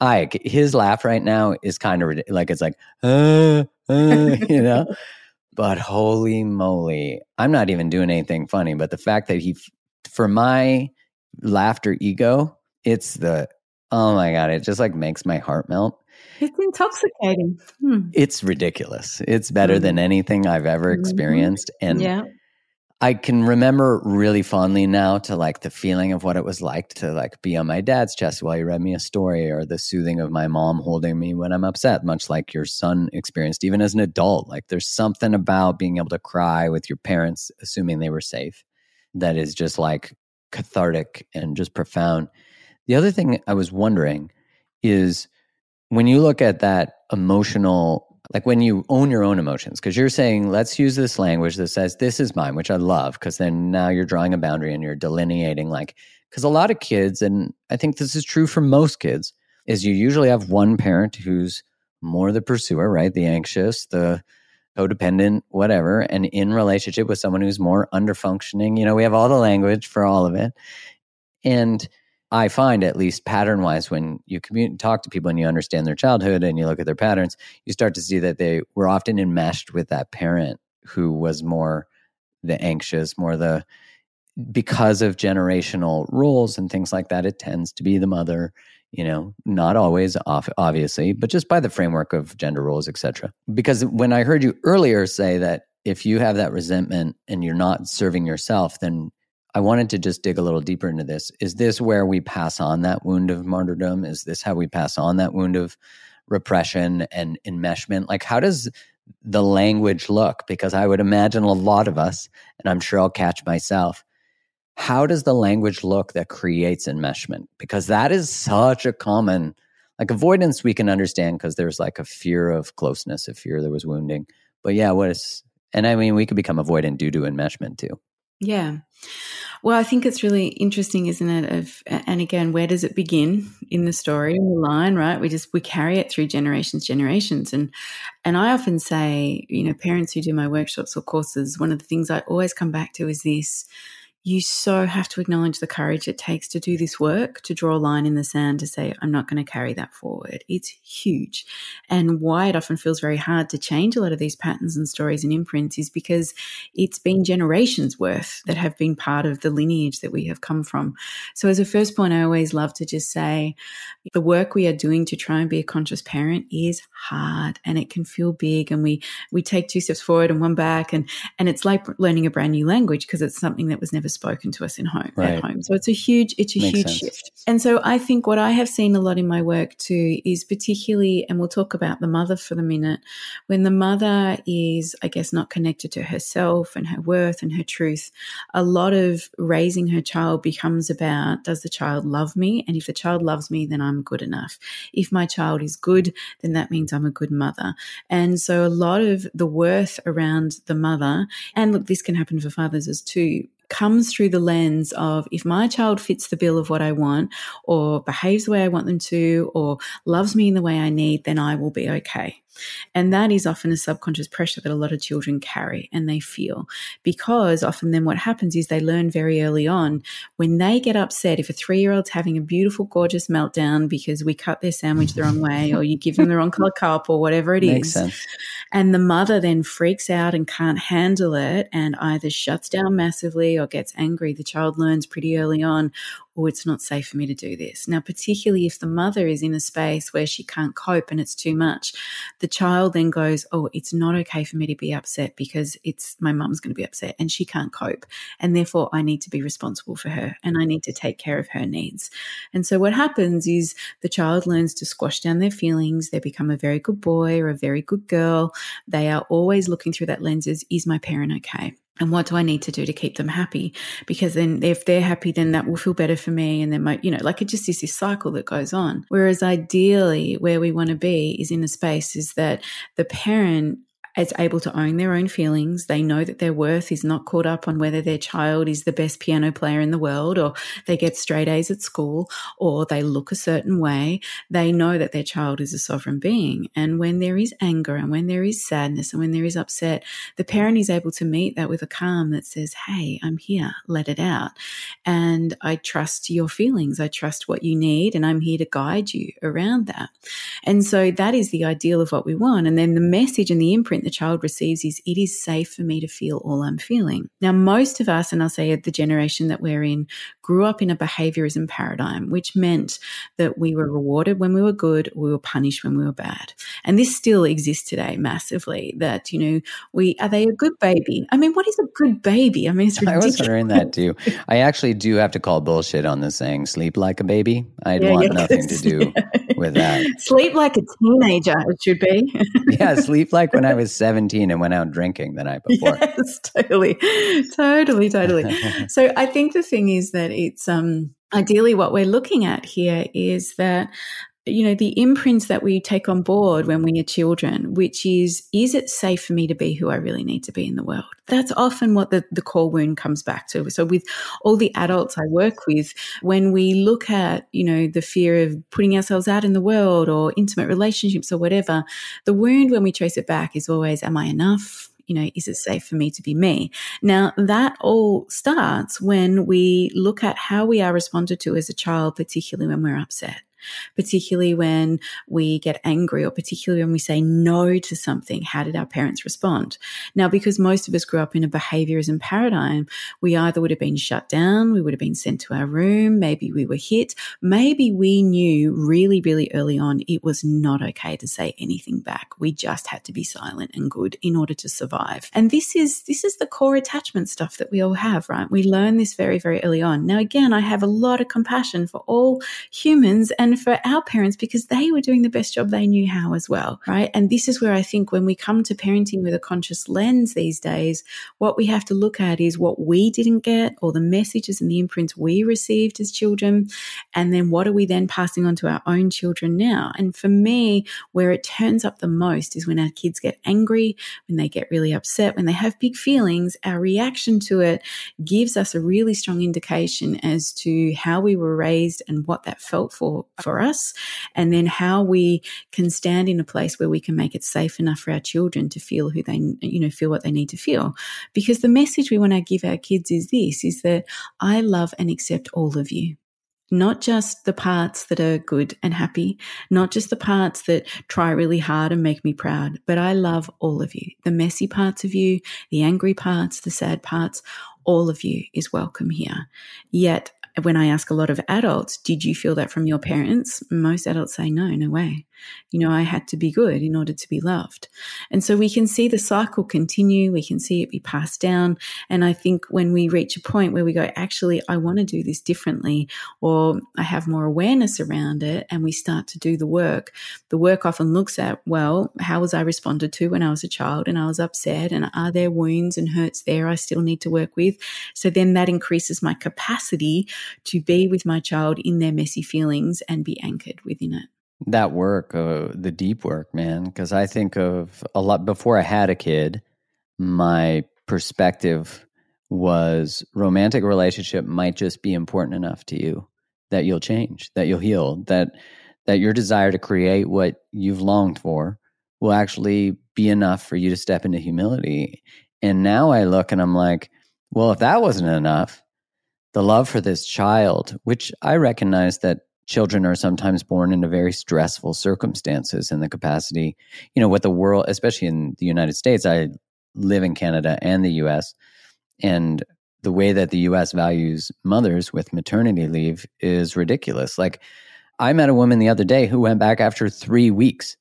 I, his laugh right now is kind of like, it's like, uh, uh, [LAUGHS] you know? but holy moly, I'm not even doing anything funny. But the fact that he for my laughter ego, it's the oh my god, it just like makes my heart melt. It's intoxicating. Hmm. It's ridiculous. It's better than anything I've ever mm-hmm. experienced. Mm-hmm. And yeah. I can remember really fondly now to like the feeling of what it was like to like be on my dad's chest while he read me a story or the soothing of my mom holding me when I'm upset, much like your son experienced even as an adult. Like there's something about being able to cry with your parents, assuming they were safe that is just like cathartic and just profound. The other thing I was wondering is when you look at that emotional, like when you own your own emotions, because you're saying, let's use this language that says, this is mine, which I love, because then now you're drawing a boundary and you're delineating, like, because a lot of kids, and I think this is true for most kids, is you usually have one parent who's more the pursuer, right? The anxious, the codependent, whatever, and in relationship with someone who's more under functioning. You know, we have all the language for all of it. And I find, at least pattern wise, when you commun- talk to people and you understand their childhood and you look at their patterns, you start to see that they were often enmeshed with that parent who was more the anxious, more the because of generational roles and things like that. It tends to be the mother, you know, not always, off, obviously, but just by the framework of gender roles, etc. Because when I heard you earlier say that if you have that resentment and you're not serving yourself, then I wanted to just dig a little deeper into this. Is this where we pass on that wound of martyrdom? Is this how we pass on that wound of repression and enmeshment? Like, how does the language look? Because I would imagine a lot of us, and I'm sure I'll catch myself, how does the language look that creates enmeshment? Because that is such a common, like avoidance, we can understand because there's like a fear of closeness, a fear there was wounding. But yeah, what is, and I mean, we could become avoidant due to enmeshment too. Yeah. Well, I think it's really interesting, isn't it? Of and again, where does it begin in the story, in the line, right? We just we carry it through generations, generations, and and I often say, you know, parents who do my workshops or courses, one of the things I always come back to is this: you so have to acknowledge the courage it takes to do this work, to draw a line in the sand to say, I'm not going to carry that forward. It's huge. And why it often feels very hard to change a lot of these patterns and stories and imprints is because it's been generations worth that have been part of the lineage that we have come from. So, as a first point, I always love to just say the work we are doing to try and be a conscious parent is hard and it can feel big. And we, we take two steps forward and one back. And, and it's like learning a brand new language because it's something that was never spoken to us in home right. at home. So it's a huge it's a Makes huge sense. shift. And so I think what I have seen a lot in my work too is particularly and we'll talk about the mother for the minute when the mother is I guess not connected to herself and her worth and her truth a lot of raising her child becomes about does the child love me and if the child loves me then I'm good enough. If my child is good then that means I'm a good mother. And so a lot of the worth around the mother and look this can happen for fathers as too comes through the lens of if my child fits the bill of what I want or behaves the way I want them to or loves me in the way I need, then I will be okay. And that is often a subconscious pressure that a lot of children carry and they feel because often then what happens is they learn very early on when they get upset, if a three year old's having a beautiful, gorgeous meltdown because we cut their sandwich the wrong [LAUGHS] way or you give them the wrong color cup or whatever it Makes is, sense. and the mother then freaks out and can't handle it and either shuts down massively or gets angry, the child learns pretty early on, oh, it's not safe for me to do this. Now, particularly if the mother is in a space where she can't cope and it's too much, the child then goes, oh, it's not okay for me to be upset because it's my mum's going to be upset and she can't cope. And therefore, I need to be responsible for her and I need to take care of her needs. And so what happens is the child learns to squash down their feelings. They become a very good boy or a very good girl. They are always looking through that lenses. Is my parent okay? And what do I need to do to keep them happy? Because then if they're happy, then that will feel better for me. And then my, you know, like it just is this cycle that goes on. Whereas ideally where we want to be is in a space is that the parent is able to own their own feelings. They know that their worth is not caught up on whether their child is the best piano player in the world or they get straight A's at school or they look a certain way. They know that their child is a sovereign being. And when there is anger and when there is sadness and when there is upset, the parent is able to meet that with a calm that says, Hey, I'm here, let it out. And I trust your feelings. I trust what you need and I'm here to guide you around that. And so that is the ideal of what we want. And then the message and the imprint the child receives is it is safe for me to feel all I'm feeling. Now, most of us, and I'll say the generation that we're in, grew up in a behaviorism paradigm, which meant that we were rewarded when we were good, we were punished when we were bad. And this still exists today massively that, you know, we are they a good baby? I mean, what is a good baby? I mean, it's ridiculous. I was wondering that too. I actually do have to call bullshit on the saying sleep like a baby. I'd yeah, want yeah, nothing to do yeah. [LAUGHS] with that. Sleep like a teenager, it should be. [LAUGHS] yeah, sleep like when I was 17 and went out drinking the night [LAUGHS] before. Yes, totally. Totally, totally. [LAUGHS] so I think the thing is that it's um ideally what we're looking at here is that you know, the imprints that we take on board when we are children, which is, is it safe for me to be who I really need to be in the world? That's often what the, the core wound comes back to. So with all the adults I work with, when we look at, you know, the fear of putting ourselves out in the world or intimate relationships or whatever, the wound when we trace it back is always, am I enough? you know, is it safe for me to be me? Now, that all starts when we look at how we are responded to as a child, particularly when we're upset particularly when we get angry or particularly when we say no to something. How did our parents respond? Now, because most of us grew up in a behaviorism paradigm, we either would have been shut down, we would have been sent to our room, maybe we were hit, maybe we knew really, really early on it was not okay to say anything back. We just had to be silent and good in order to survive. And this is this is the core attachment stuff that we all have, right? We learn this very, very early on. Now, again, I have a lot of compassion for all humans and and for our parents because they were doing the best job they knew how as well, right? And this is where I think when we come to parenting with a conscious lens these days, what we have to look at is what we didn't get or the messages and the imprints we received as children. And then what are we then passing on to our own children now? And for me, where it turns up the most is when our kids get angry, when they get really upset, when they have big feelings, our reaction to it gives us a really strong indication as to how we were raised and what that felt for for us, and then how we can stand in a place where we can make it safe enough for our children to feel who they, you know, feel what they need to feel. Because the message we want to give our kids is this, is that I love and accept all of you not just the parts that are good and happy, not just the parts that try really hard and make me proud, but I love all of you. The messy parts of you, the angry parts, the sad parts, all of you is welcome here. Yet when I ask a lot of adults, did you feel that from your parents? Most adults say, no, no way. You know, I had to be good in order to be loved. And so we can see the cycle continue. We can see it be passed down. And I think when we reach a point where we go, actually, I want to do this differently, or I have more awareness around it, and we start to do the work, the work often looks at, well, how was I responded to when I was a child and I was upset? And are there wounds and hurts there I still need to work with? So then that increases my capacity to be with my child in their messy feelings and be anchored within it. That work, uh, the deep work, man, because I think of a lot before I had a kid, my perspective was romantic relationship might just be important enough to you that you'll change, that you'll heal, that that your desire to create what you've longed for will actually be enough for you to step into humility. And now I look and I'm like, well, if that wasn't enough, the love for this child, which I recognize that children are sometimes born into very stressful circumstances and the capacity, you know, what the world, especially in the United States, I live in Canada and the US, and the way that the US values mothers with maternity leave is ridiculous. Like, I met a woman the other day who went back after three weeks.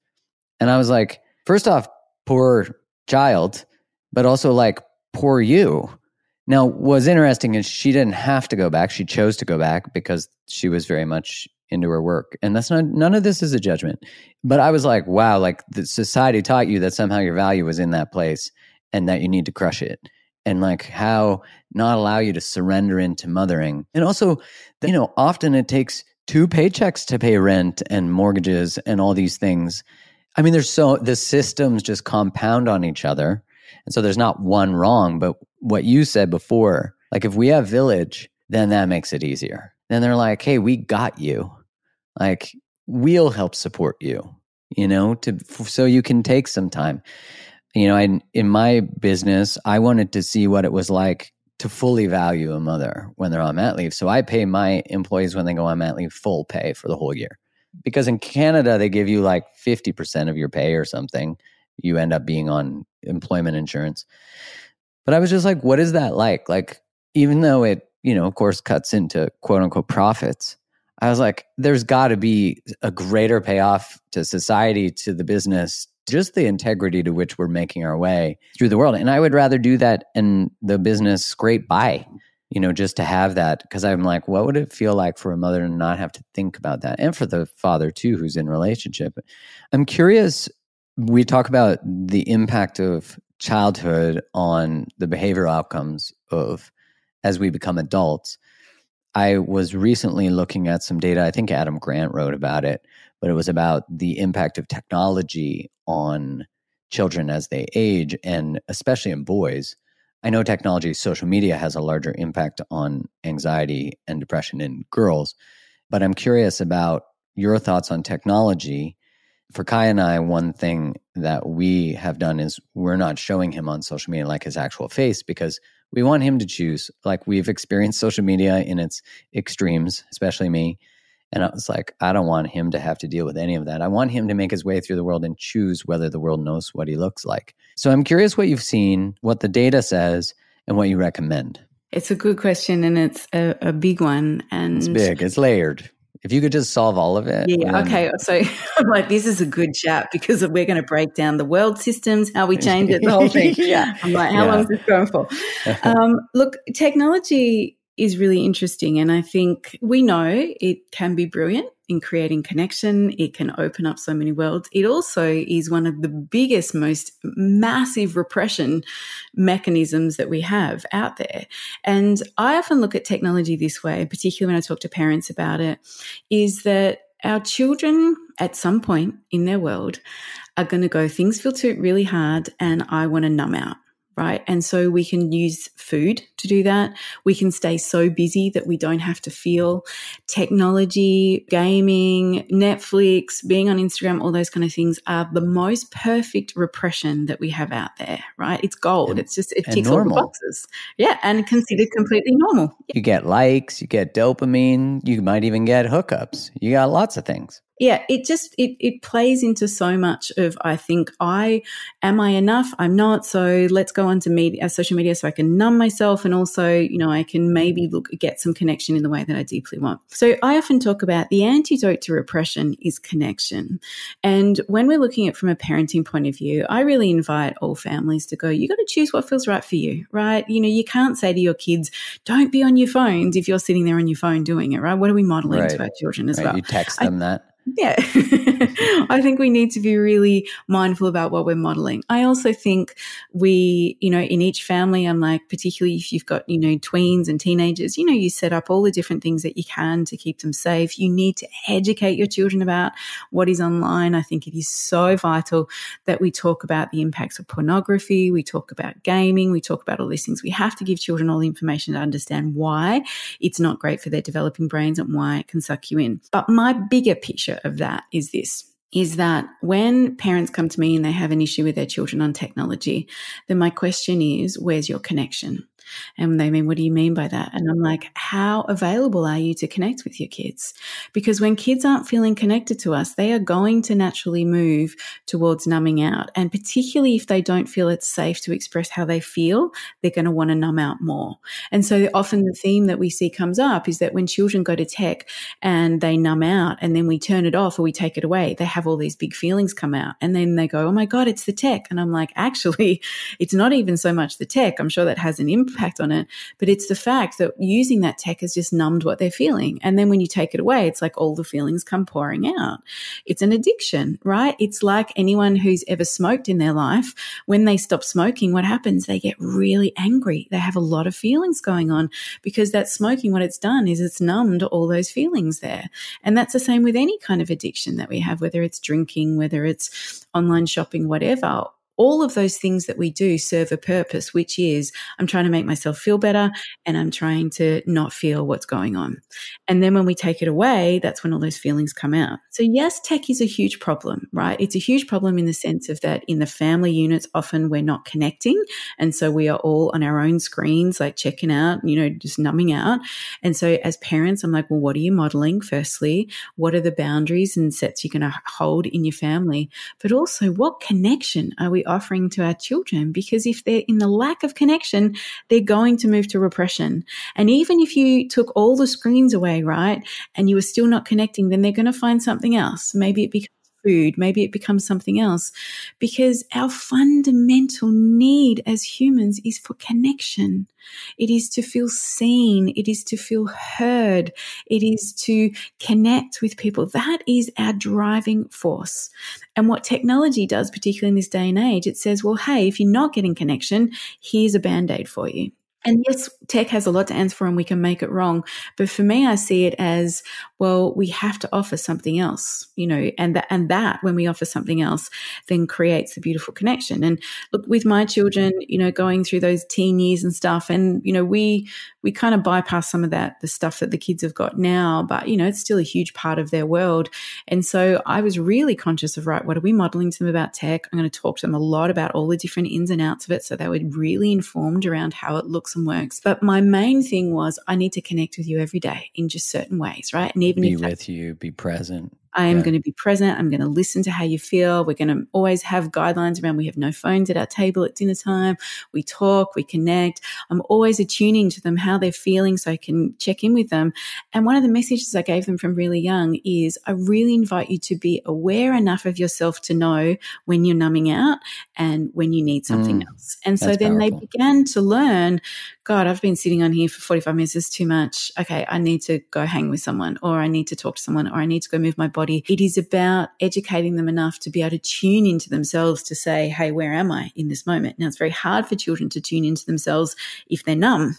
And I was like, first off, poor child, but also like, poor you now, what's interesting is she didn't have to go back. She chose to go back because she was very much into her work. And that's not, none of this is a judgment. But I was like, wow, like the society taught you that somehow your value was in that place and that you need to crush it. And like how not allow you to surrender into mothering. And also, you know, often it takes two paychecks to pay rent and mortgages and all these things. I mean, there's so the systems just compound on each other. And so there's not one wrong, but what you said before, like if we have village, then that makes it easier. Then they're like, hey, we got you. Like we'll help support you, you know, to so you can take some time. You know, I, in my business, I wanted to see what it was like to fully value a mother when they're on mat leave. So I pay my employees when they go on mat leave full pay for the whole year. Because in Canada, they give you like 50% of your pay or something. You end up being on employment insurance. But I was just like, what is that like? Like, even though it, you know, of course, cuts into quote unquote profits, I was like, there's got to be a greater payoff to society, to the business, just the integrity to which we're making our way through the world. And I would rather do that in the business scrape by, you know, just to have that. Cause I'm like, what would it feel like for a mother to not have to think about that? And for the father too, who's in relationship. I'm curious. We talk about the impact of childhood on the behavioral outcomes of as we become adults. I was recently looking at some data. I think Adam Grant wrote about it, but it was about the impact of technology on children as they age, and especially in boys. I know technology, social media has a larger impact on anxiety and depression in girls, but I'm curious about your thoughts on technology. For Kai and I, one thing that we have done is we're not showing him on social media like his actual face because we want him to choose. Like we've experienced social media in its extremes, especially me. And I was like, I don't want him to have to deal with any of that. I want him to make his way through the world and choose whether the world knows what he looks like. So I'm curious what you've seen, what the data says, and what you recommend. It's a good question and it's a, a big one. And it's big, it's layered. If you could just solve all of it. Yeah. Then... Okay. So [LAUGHS] I'm like, this is a good chat because we're going to break down the world systems, how we change it, the whole thing. [LAUGHS] yeah. I'm like, how yeah. long is this going for? [LAUGHS] um, look, technology is really interesting. And I think we know it can be brilliant in creating connection. It can open up so many worlds. It also is one of the biggest, most massive repression mechanisms that we have out there. And I often look at technology this way, particularly when I talk to parents about it, is that our children at some point in their world are going to go, things feel too really hard and I want to numb out right? And so we can use food to do that. We can stay so busy that we don't have to feel technology, gaming, Netflix, being on Instagram, all those kind of things are the most perfect repression that we have out there, right? It's gold. And, it's just, it ticks all the boxes. Yeah. And considered completely normal. You get likes, you get dopamine, you might even get hookups. You got lots of things yeah, it just it it plays into so much of I think I am I enough? I'm not. So let's go onto media, uh, social media, so I can numb myself, and also you know I can maybe look get some connection in the way that I deeply want. So I often talk about the antidote to repression is connection, and when we're looking at from a parenting point of view, I really invite all families to go. You got to choose what feels right for you, right? You know, you can't say to your kids, "Don't be on your phones" if you're sitting there on your phone doing it, right? What are we modeling right. to our children as right. well? You text them I, that yeah, [LAUGHS] I think we need to be really mindful about what we're modeling. I also think we, you know, in each family, I'm like, particularly if you've got, you know, tweens and teenagers, you know, you set up all the different things that you can to keep them safe. You need to educate your children about what is online. I think it is so vital that we talk about the impacts of pornography. We talk about gaming. We talk about all these things. We have to give children all the information to understand why it's not great for their developing brains and why it can suck you in. But my bigger picture of that is this is that when parents come to me and they have an issue with their children on technology, then my question is, where's your connection? And they mean, what do you mean by that? And I'm like, how available are you to connect with your kids? Because when kids aren't feeling connected to us, they are going to naturally move towards numbing out. And particularly if they don't feel it's safe to express how they feel, they're going to want to numb out more. And so often the theme that we see comes up is that when children go to tech and they numb out and then we turn it off or we take it away, they have all these big feelings come out. And then they go, oh my God, it's the tech. And I'm like, actually, [LAUGHS] it's not even so much the tech. I'm sure that has an impact impact on it, but it's the fact that using that tech has just numbed what they're feeling. And then when you take it away, it's like all the feelings come pouring out. It's an addiction, right? It's like anyone who's ever smoked in their life. When they stop smoking, what happens? They get really angry. They have a lot of feelings going on because that smoking, what it's done is it's numbed all those feelings there. And that's the same with any kind of addiction that we have, whether it's drinking, whether it's online shopping, whatever all of those things that we do serve a purpose, which is I'm trying to make myself feel better and I'm trying to not feel what's going on. And then when we take it away, that's when all those feelings come out. So, yes, tech is a huge problem, right? It's a huge problem in the sense of that in the family units, often we're not connecting. And so we are all on our own screens, like checking out, you know, just numbing out. And so as parents, I'm like, well, what are you modeling? Firstly, what are the boundaries and sets you're going to hold in your family? But also, what connection are we offering to our children because if they're in the lack of connection, they're going to move to repression. And even if you took all the screens away, right, and you were still not connecting, then they're going to find something else. Maybe it becomes food, maybe it becomes something else. Because our fundamental need as humans is for connection. It is to feel seen. It is to feel heard. It is to connect with people. That is our driving force. And what technology does, particularly in this day and age, it says, well, hey, if you're not getting connection, here's a band aid for you And yes, tech has a lot to answer for and we can make it wrong. But for me, I see it as, well, we have to offer something else, you know, and that, and that when we offer something else, then creates a beautiful connection. And look, with my children, you know, going through those teen years and stuff, and, you know, we, we kind of bypass some of that, the stuff that the kids have got now, but, you know, it's still a huge part of their world. And so I was really conscious of, right, what are we modeling to them about tech? I'm going to talk to them a lot about all the different ins and outs of it. So they were really informed around how it looks and works. But my main thing was I need to connect with you every day in just certain ways, right? And even be with you, be present. I am Yeah. going to be present. I'm going to listen to how you feel. We're going to always have guidelines around we have no phones at our table at dinner time. We talk, we connect. I'm always attuning to them, how they're feeling, so I can check in with them. And one of the messages I gave them from really young is I really invite you to be aware enough of yourself to know when you're numbing out and when you need something Mm, else. And so then they began to learn God, I've been sitting on here for 45 minutes. It's too much. Okay, I need to go hang with someone, or I need to talk to someone, or I need to go move my body. It is about educating them enough to be able to tune into themselves to say, hey, where am I in this moment? Now, it's very hard for children to tune into themselves if they're numb,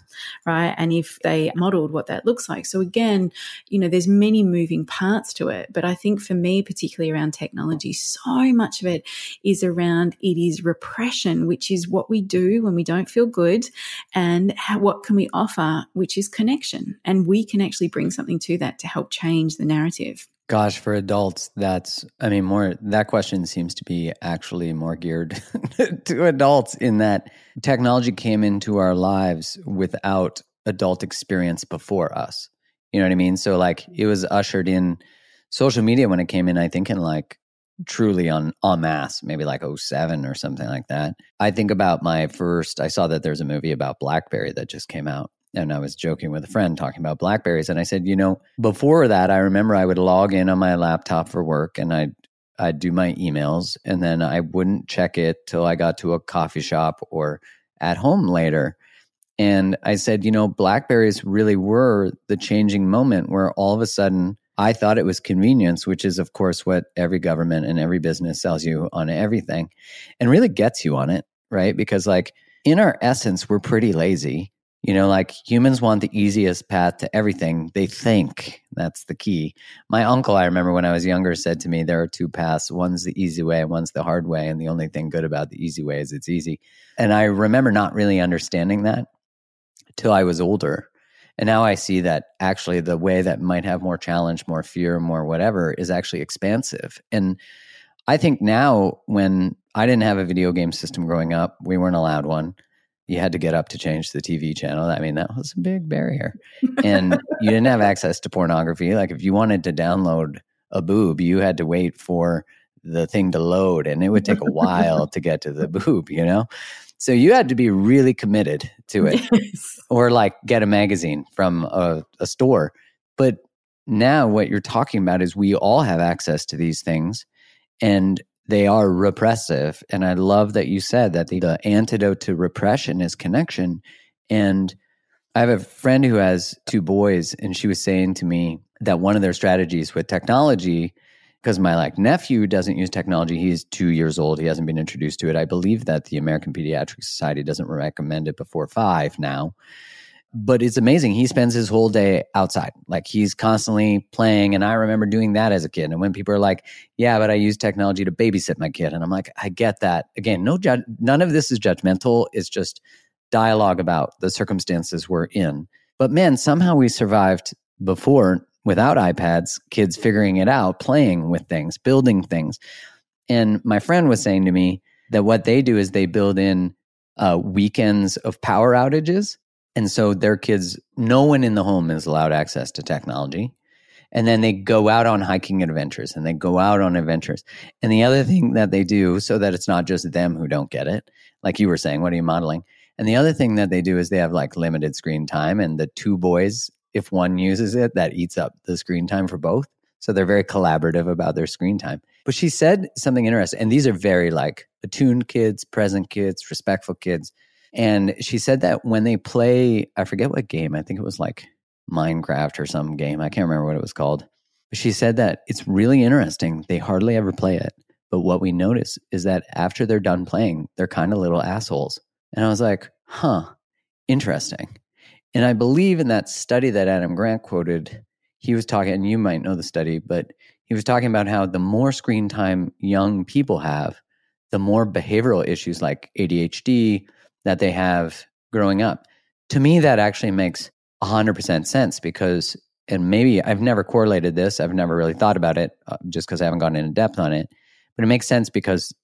right? And if they modeled what that looks like. So, again, you know, there's many moving parts to it. But I think for me, particularly around technology, so much of it is around it is repression, which is what we do when we don't feel good and how, what can we offer, which is connection. And we can actually bring something to that to help change the narrative. Gosh, for adults, that's, I mean, more, that question seems to be actually more geared [LAUGHS] to adults in that technology came into our lives without adult experience before us. You know what I mean? So, like, it was ushered in social media when it came in, I think, in like truly on en masse, maybe like 07 or something like that. I think about my first, I saw that there's a movie about Blackberry that just came out. And I was joking with a friend talking about Blackberries. And I said, you know, before that, I remember I would log in on my laptop for work and I'd, I'd do my emails and then I wouldn't check it till I got to a coffee shop or at home later. And I said, you know, Blackberries really were the changing moment where all of a sudden I thought it was convenience, which is, of course, what every government and every business sells you on everything and really gets you on it, right? Because, like, in our essence, we're pretty lazy. You know, like humans want the easiest path to everything. They think that's the key. My uncle, I remember when I was younger, said to me, There are two paths. One's the easy way, one's the hard way. And the only thing good about the easy way is it's easy. And I remember not really understanding that till I was older. And now I see that actually the way that might have more challenge, more fear, more whatever is actually expansive. And I think now, when I didn't have a video game system growing up, we weren't allowed one. You had to get up to change the TV channel. I mean, that was a big barrier. And you didn't have access to pornography. Like, if you wanted to download a boob, you had to wait for the thing to load, and it would take a while to get to the [LAUGHS] boob, you know? So you had to be really committed to it Yes. or like get a magazine from a, a store. But now what you're talking about is we all have access to these things and they are repressive. And I love that you said that the, the antidote to repression is connection. And I have a friend who has two boys, and she was saying to me that one of their strategies with technology, because my like nephew doesn't use technology, he's two years old, he hasn't been introduced to it. I believe that the American Pediatric Society doesn't recommend it before five now. But it's amazing. He spends his whole day outside. Like he's constantly playing. And I remember doing that as a kid. And when people are like, yeah, but I use technology to babysit my kid. And I'm like, I get that. Again, no judge, none of this is judgmental. It's just dialogue about the circumstances we're in. But man, somehow we survived before without iPads, kids figuring it out, playing with things, building things. And my friend was saying to me that what they do is they build in uh, weekends of power outages. And so their kids, no one in the home is allowed access to technology. And then they go out on hiking adventures and they go out on adventures. And the other thing that they do, so that it's not just them who don't get it, like you were saying, what are you modeling? And the other thing that they do is they have like limited screen time. And the two boys, if one uses it, that eats up the screen time for both. So they're very collaborative about their screen time. But she said something interesting. And these are very like attuned kids, present kids, respectful kids. And she said that when they play, I forget what game, I think it was like Minecraft or some game. I can't remember what it was called. But she said that it's really interesting. They hardly ever play it. But what we notice is that after they're done playing, they're kind of little assholes. And I was like, huh, interesting. And I believe in that study that Adam Grant quoted, he was talking, and you might know the study, but he was talking about how the more screen time young people have, the more behavioral issues like ADHD that they have growing up. To me, that actually makes 100% sense because, and maybe I've never correlated this, I've never really thought about it uh, just because I haven't gone into depth on it, but it makes sense because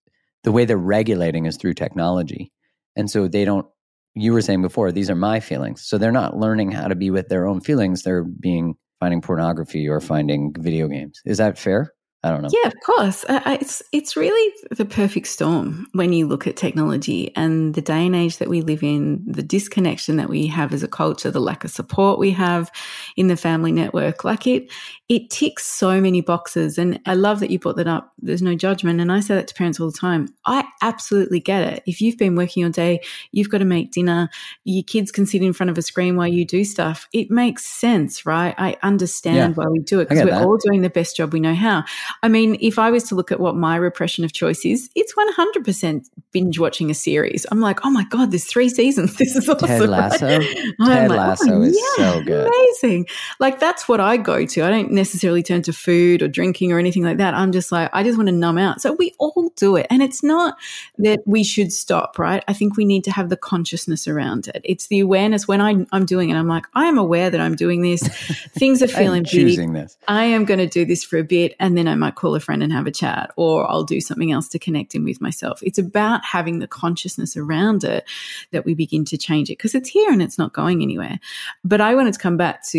the way they're regulating is through technology. And so they don't, you were saying before, these are my feelings. So they're not learning how to be with their own feelings. They're being finding pornography or finding video games. Is that fair? I don't know. Yeah, of course. Uh, it's it's really the perfect storm when you look at technology and the day and age that we live in, the disconnection that we have as a culture, the lack of support we have in the family network. Like it, it ticks so many boxes. And I love that you brought that up. There's no judgment, and I say that to parents all the time. I absolutely get it. If you've been working all day, you've got to make dinner. Your kids can sit in front of a screen while you do stuff. It makes sense, right? I understand yeah, why we do it because we're that. all doing the best job we know how. I mean, if I was to look at what my repression of choice is, it's 100% binge watching a series. I'm like, oh my God, there's three seasons. [LAUGHS] This is awesome. Ted Lasso. [LAUGHS] Right? Ted like, oh, Lasso oh, is yeah, so good. Amazing. Like, that's what I go to. I don't necessarily turn to food or drinking or anything like that. I'm just like, I just want to numb out. So we all do it. And it's not that we should stop, right? I think we need to have the consciousness around it. It's the awareness when I, am doing it. I'm like, I am aware that I'm doing this. [LAUGHS] Things are feeling choosing big. this. I am going to do this for a bit and then I might call a friend and have a chat, or I'll do something else to connect in with myself. It's about having the consciousness around it that we begin to change it because it's here and it's not going anywhere. But I wanted to come back to,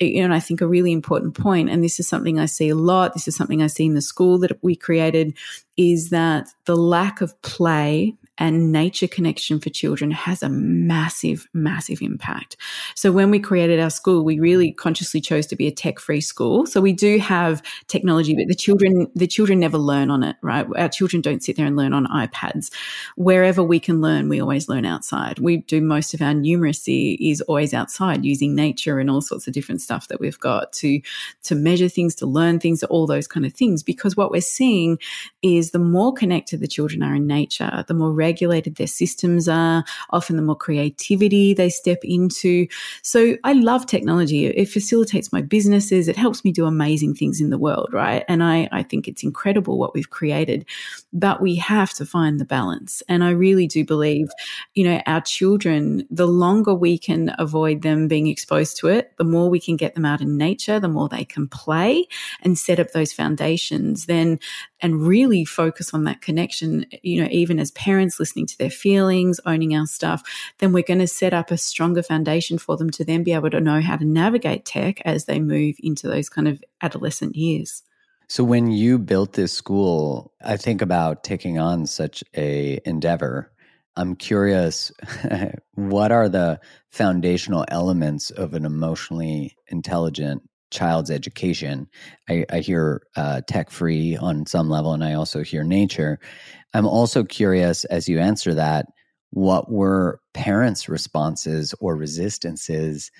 eh, you know, and I think a really important point, and this is something I see a lot, this is something I see in the school that we created, is that the lack of play and nature connection for children has a massive, massive impact. So when we created our school, we really consciously chose to be a tech-free school. So we do have technology, but the children, the children never learn on it, right? Our children don't sit there and learn on iPads. Wherever we can learn, we always learn outside. We do most of our numeracy is always outside using nature and all sorts of different stuff that we've got to, to measure things, to learn things, all those kind of things. Because what we're seeing is the more connected the children are in nature, the more regulated their systems are, often the more creativity they step into. So I love technology. It facilitates my businesses. It helps me do amazing things in the world, right? And I, I think it's incredible what we've created, but we have to find the balance. And I really do believe, you know, our children, the longer we can avoid them being exposed to it, the more we can get them out in nature, the more they can play and set up those foundations, then, and really focus on that connection, you know, even as parents listening to their feelings, owning our stuff, then we're going to set up a stronger foundation for them to then be able to know how to navigate tech as they move into those kind of adolescent years. So when you built this school, I think about taking on such a endeavor. I'm curious, [LAUGHS] what are the foundational elements of an emotionally intelligent child's education? I, I hear uh, tech free on some level, and I also hear nature. I'm also curious as you answer that, what were parents' responses or resistances?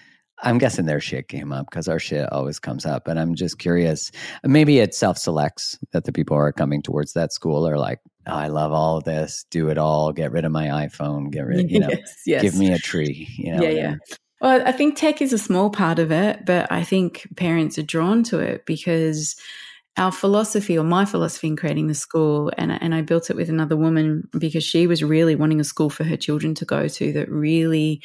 I'm guessing their shit came up because our shit always comes up. And I'm just curious. Maybe it self selects that the people who are coming towards that school are like, oh, I love all of this, do it all, get rid of my iPhone, get rid, of, you know, [LAUGHS] yes, yes. give me a tree. You know, yeah, yeah. Well, I think tech is a small part of it, but I think parents are drawn to it because our philosophy or my philosophy in creating the school and, and i built it with another woman because she was really wanting a school for her children to go to that really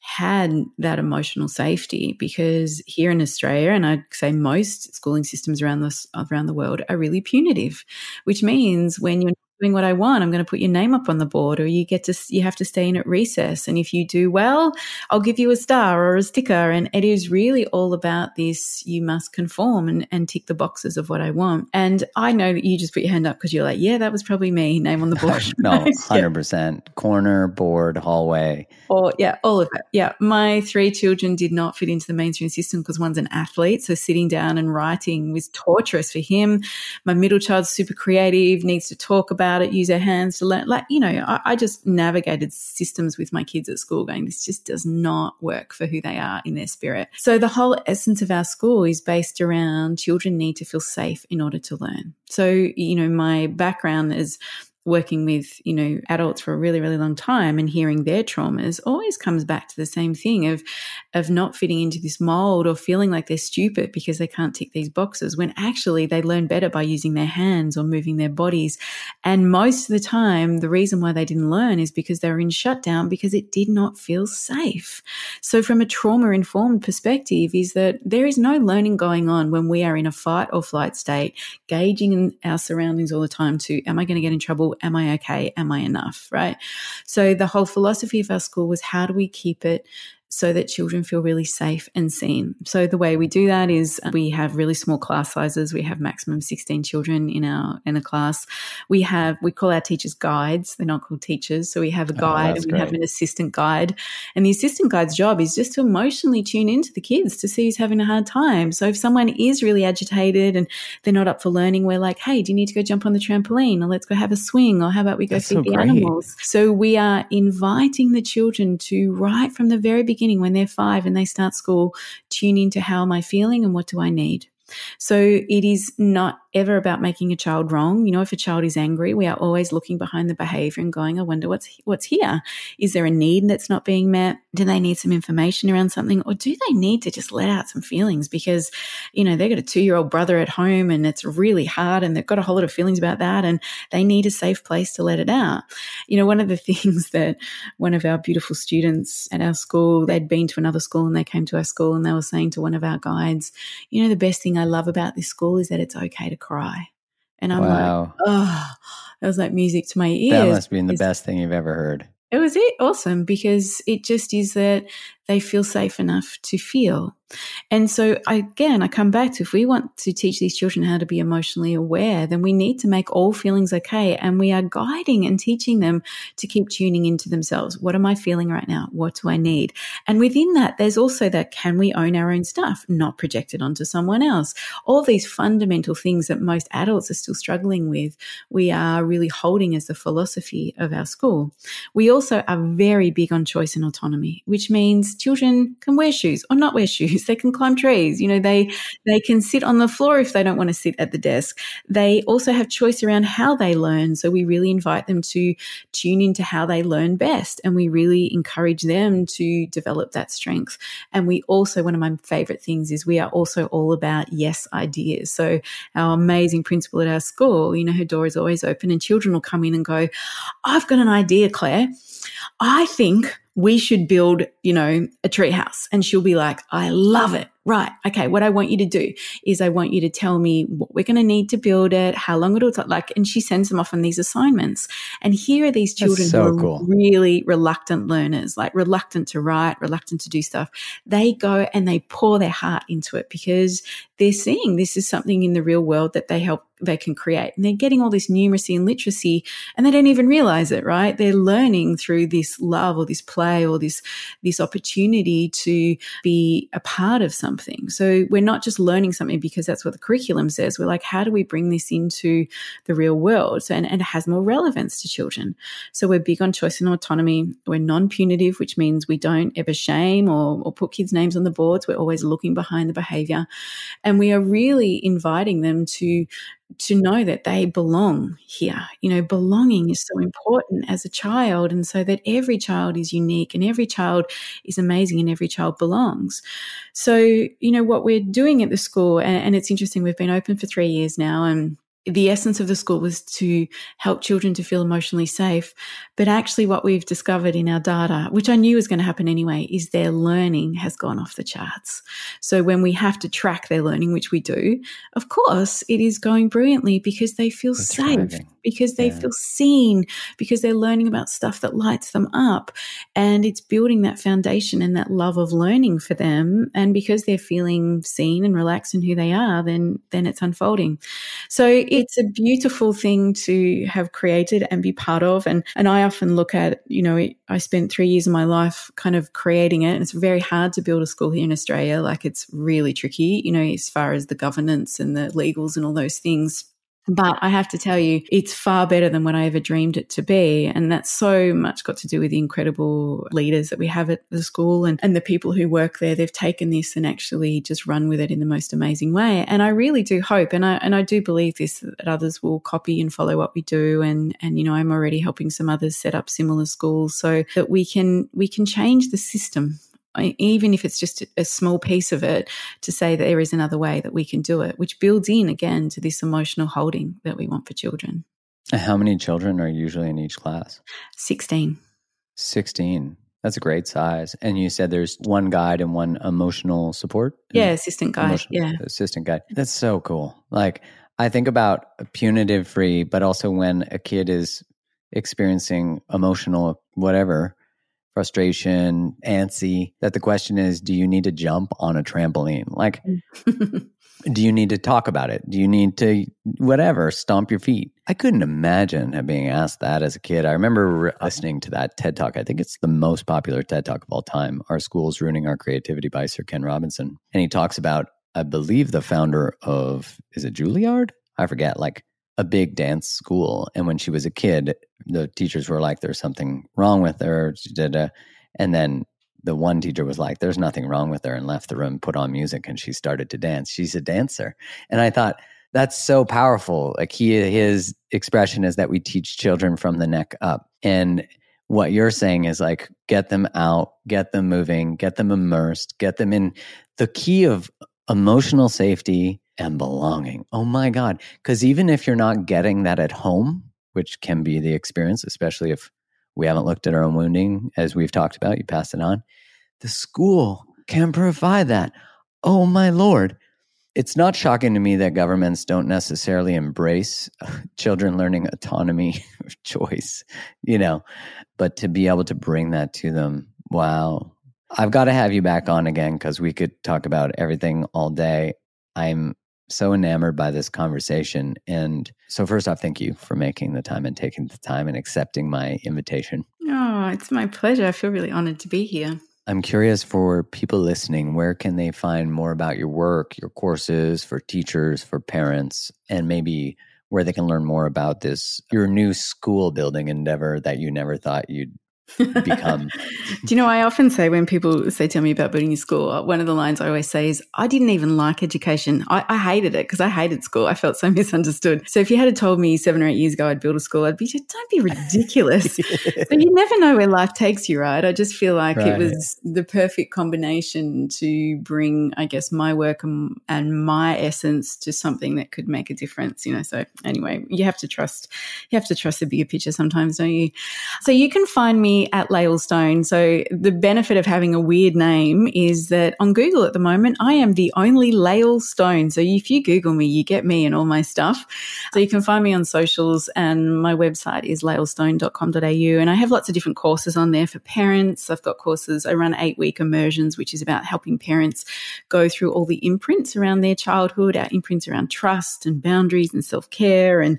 had that emotional safety because here in australia and i'd say most schooling systems around the, around the world are really punitive which means when you're doing what I want. I'm going to put your name up on the board, or you get to you have to stay in at recess. And if you do well, I'll give you a star or a sticker. And it is really all about this. You must conform and, and tick the boxes of what I want. And I know that you just put your hand up because you're like, yeah, that was probably me. Name on the board. [LAUGHS] no, [LAUGHS] hundred percent. Corner, board, hallway. Or yeah, all of it. Yeah, my three children did not fit into the mainstream system because one's an athlete, so sitting down and writing was torturous for him. My middle child's super creative, needs to talk about about it, use our hands to learn. Like, you know, I, I just navigated systems with my kids at school going, this just does not work for who they are in their spirit. So the whole essence of our school is based around children need to feel safe in order to learn. So, you know, my background is working with, you know, adults for a really, really long time and hearing their traumas always comes back to the same thing of, of not fitting into this mold or feeling like they're stupid because they can't tick these boxes when actually they learn better by using their hands or moving their bodies. And most of the time, the reason why they didn't learn is because they were in shutdown because it did not feel safe. So from a trauma informed perspective is that there is no learning going on when we are in a fight or flight state, gauging our surroundings all the time to, am I going to get in trouble? Am I okay? Am I enough? Right. So the whole philosophy of our school was how do we keep it so that children feel really safe and seen. So the way we do that is uh, we have really small class sizes. We have maximum 16 children in our in a class. We have we call our teachers guides. They're not called teachers. So we have a oh, guide oh, and we great. have an assistant guide. And the assistant guide's job is just to emotionally tune into the kids to see who's having a hard time. So if someone is really agitated and they're not up for learning, we're like, hey, do you need to go jump on the trampoline or let's go have a swing or how about we go That's feed so the great. animals? So we are inviting the children to right from the very beginning beginning when they're five and they start school, tune into how am I feeling and what do I need. So it is not ever about making a child wrong. You know, if a child is angry, we are always looking behind the behavior and going, I wonder what's what's here. Is there a need that's not being met? Do they need some information around something? Or do they need to just let out some feelings? Because, you know, they've got a two year old brother at home and it's really hard and they've got a whole lot of feelings about that and they need a safe place to let it out. You know, one of the [LAUGHS] things that one of our beautiful students at our school, they'd been to another school and they came to our school and they were saying to one of our guides, you know, the best thing I love about this school is that it's okay to cry. And I'm wow. like, oh, that was like music to my ears. That must have been the best thing you've ever heard. It was it awesome because it just is that they feel safe enough to feel. And so, again, I come back to if we want to teach these children how to be emotionally aware, then we need to make all feelings okay. And we are guiding and teaching them to keep tuning into themselves. What am I feeling right now? What do I need? And within that, there's also that can we own our own stuff, not project it onto someone else? All these fundamental things that most adults are still struggling with, we are really holding as the philosophy of our school. We also are very big on choice and autonomy, which means children can wear shoes or not wear [LAUGHS] shoes. They can climb trees. You know, they they can sit on the floor if they don't want to sit at the desk. They also have choice around how they learn. So we really invite them to tune into how they learn best, and we really encourage them to develop that strength. And we also one of my favorite things is we are also all about yes ideas. So our amazing principal at our school, you know, her door is always open, and children will come in and go, "I've got an idea, Claire." I think we should build, you know, a treehouse. And she'll be like, I love it right, okay, what I want you to do is I want you to tell me what we're going to need to build it, how long it'll take. Like, and she sends them off on these assignments. And here are these children so who are cool. really reluctant learners, like reluctant to write, reluctant to do stuff. They go and they pour their heart into it because they're seeing this is something in the real world that they help they can create. And they're getting all this numeracy and literacy and they don't even realize it, right? They're learning through this love or this play or this, this opportunity to be a part of something something. So we're not just learning something because that's what the curriculum says. We're like, how do we bring this into the real world? So, and, and it has more relevance to children. So we're big on choice and autonomy. We're non punitive, which means we don't ever shame or, or put kids' names on the boards. We're always looking behind the behavior. And we are really inviting them to to know that they belong here. You know, belonging is so important as a child, and so that every child is unique and every child is amazing and every child belongs. So, you know, what we're doing at the school, and, and it's interesting, we've been open for three years now, and the essence of the school was to help children to feel emotionally safe. But actually, what we've discovered in our data, which I knew was going to happen anyway, is their learning has gone off the charts. So when we have to track their learning, which we do, of course, it is going brilliantly because they feel That's safe. Driving because they yeah. feel seen, because they're learning about stuff that lights them up. And it's building that foundation and that love of learning for them. And because they're feeling seen and relaxed in who they are, then, then it's unfolding. So it's a beautiful thing to have created and be part of. And, and I often look at, you know, I spent three years of my life kind of creating it. And it's very hard to build a school here in Australia. Like it's really tricky, you know, as far as the governance and the legals and all those things. But I have to tell you, it's far better than what I ever dreamed it to be. And that's so much got to do with the incredible leaders that we have at the school and, and the people who work there. They've taken this and actually just run with it in the most amazing way. And I really do hope, and I, and I do believe this, that others will copy and follow what we do. And, and, you know, I'm already helping some others set up similar schools so that we can, we can change the system even if it's just a small piece of it, to say that there is another way that we can do it, which builds in again to this emotional holding that we want for children. How many children are usually in each class? 16. 16. That's a great size. And you said there's one guide and one emotional support? Yeah, assistant guide. Yeah. Assistant guide. That's so cool. Like, I think about punitive free, but also when a kid is experiencing emotional whatever, frustration, antsy, that the question is do you need to jump on a trampoline? Like, [LAUGHS] do you need to talk about it? Do you need to, whatever, stomp your feet? I couldn't imagine being asked that as a kid. I remember listening to that TED Talk. I think it's the most popular TED Talk of all time. Our School's Ruining Our Creativity by Sir Ken Robinson. And he talks about, I believe, the founder of, is it Juilliard? I forget, like a big dance school. And when she was a kid, the teachers were like, there's something wrong with her. Uh, and then the one teacher was like, there's nothing wrong with her and left the room, put on music, and she started to dance. She's a dancer. And I thought, that's so powerful. Like he, his expression is that we teach children from the neck up. And what you're saying is like, get them out, get them moving, get them immersed, get them in the key of emotional safety and belonging. Oh my God. Because even if you're not getting that at home, which can be the experience, especially if we haven't looked at our own wounding, as we've talked about, you pass it on. The school can provide that. Oh my Lord. It's not shocking to me that governments don't necessarily embrace [LAUGHS] children learning autonomy [LAUGHS] of choice, you know, but to be able to bring that to them, wow. I've got to have you back on again because we could talk about everything all day. I'm so enamored by this conversation. And so, first off, thank you for making the time and taking the time and accepting my invitation. Oh, it's my pleasure. I feel really honored to be here. I'm curious for people listening, where can they find more about your work, your courses for teachers, for parents, and maybe where they can learn more about this, your new school building endeavor that you never thought you'd become. [LAUGHS] Do you know, I often say when people say to me about building a school, uh, one of the lines I always say is, I didn't even like education. I, I hated it because I hated school. I felt so [LAUGHS] misunderstood. So if you had told me seven or eight years ago I'd build a school, I'd be, don't be ridiculous. [LAUGHS] but you never know where life takes you, right? I just feel like right. it was the perfect combination to bring, I guess, my work and, and my essence to something that could make a difference, you know? So anyway, you have to trust, you have to trust the bigger picture sometimes, don't you? So you can find me at Lael Stone. So the benefit of having a weird name is that on Google at the moment, I am the only Lael Stone. So if you Google me, you get me and all my stuff. So you can find me on socials and my website is laelstone.com.au. And I have lots of different courses on there for parents. I've got courses. I run eight week immersions, which is about helping parents go through all the imprints around their childhood, our imprints around trust and boundaries and self care and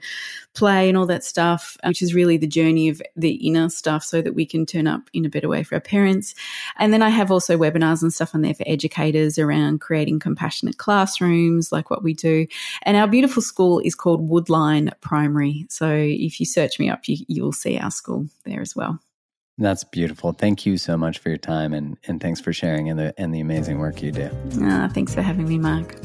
play and all that stuff, which is really the journey of the inner stuff so that we can turn up in a better way for our parents. And then I have also webinars and stuff on there for educators around creating compassionate classrooms, like what we do. And our beautiful school is called Woodline Primary. So if you search me up, you, you'll see our school there as well. That's beautiful. Thank you so much for your time and, and thanks for sharing and the and the amazing work you do. Ah, thanks for having me, Mark.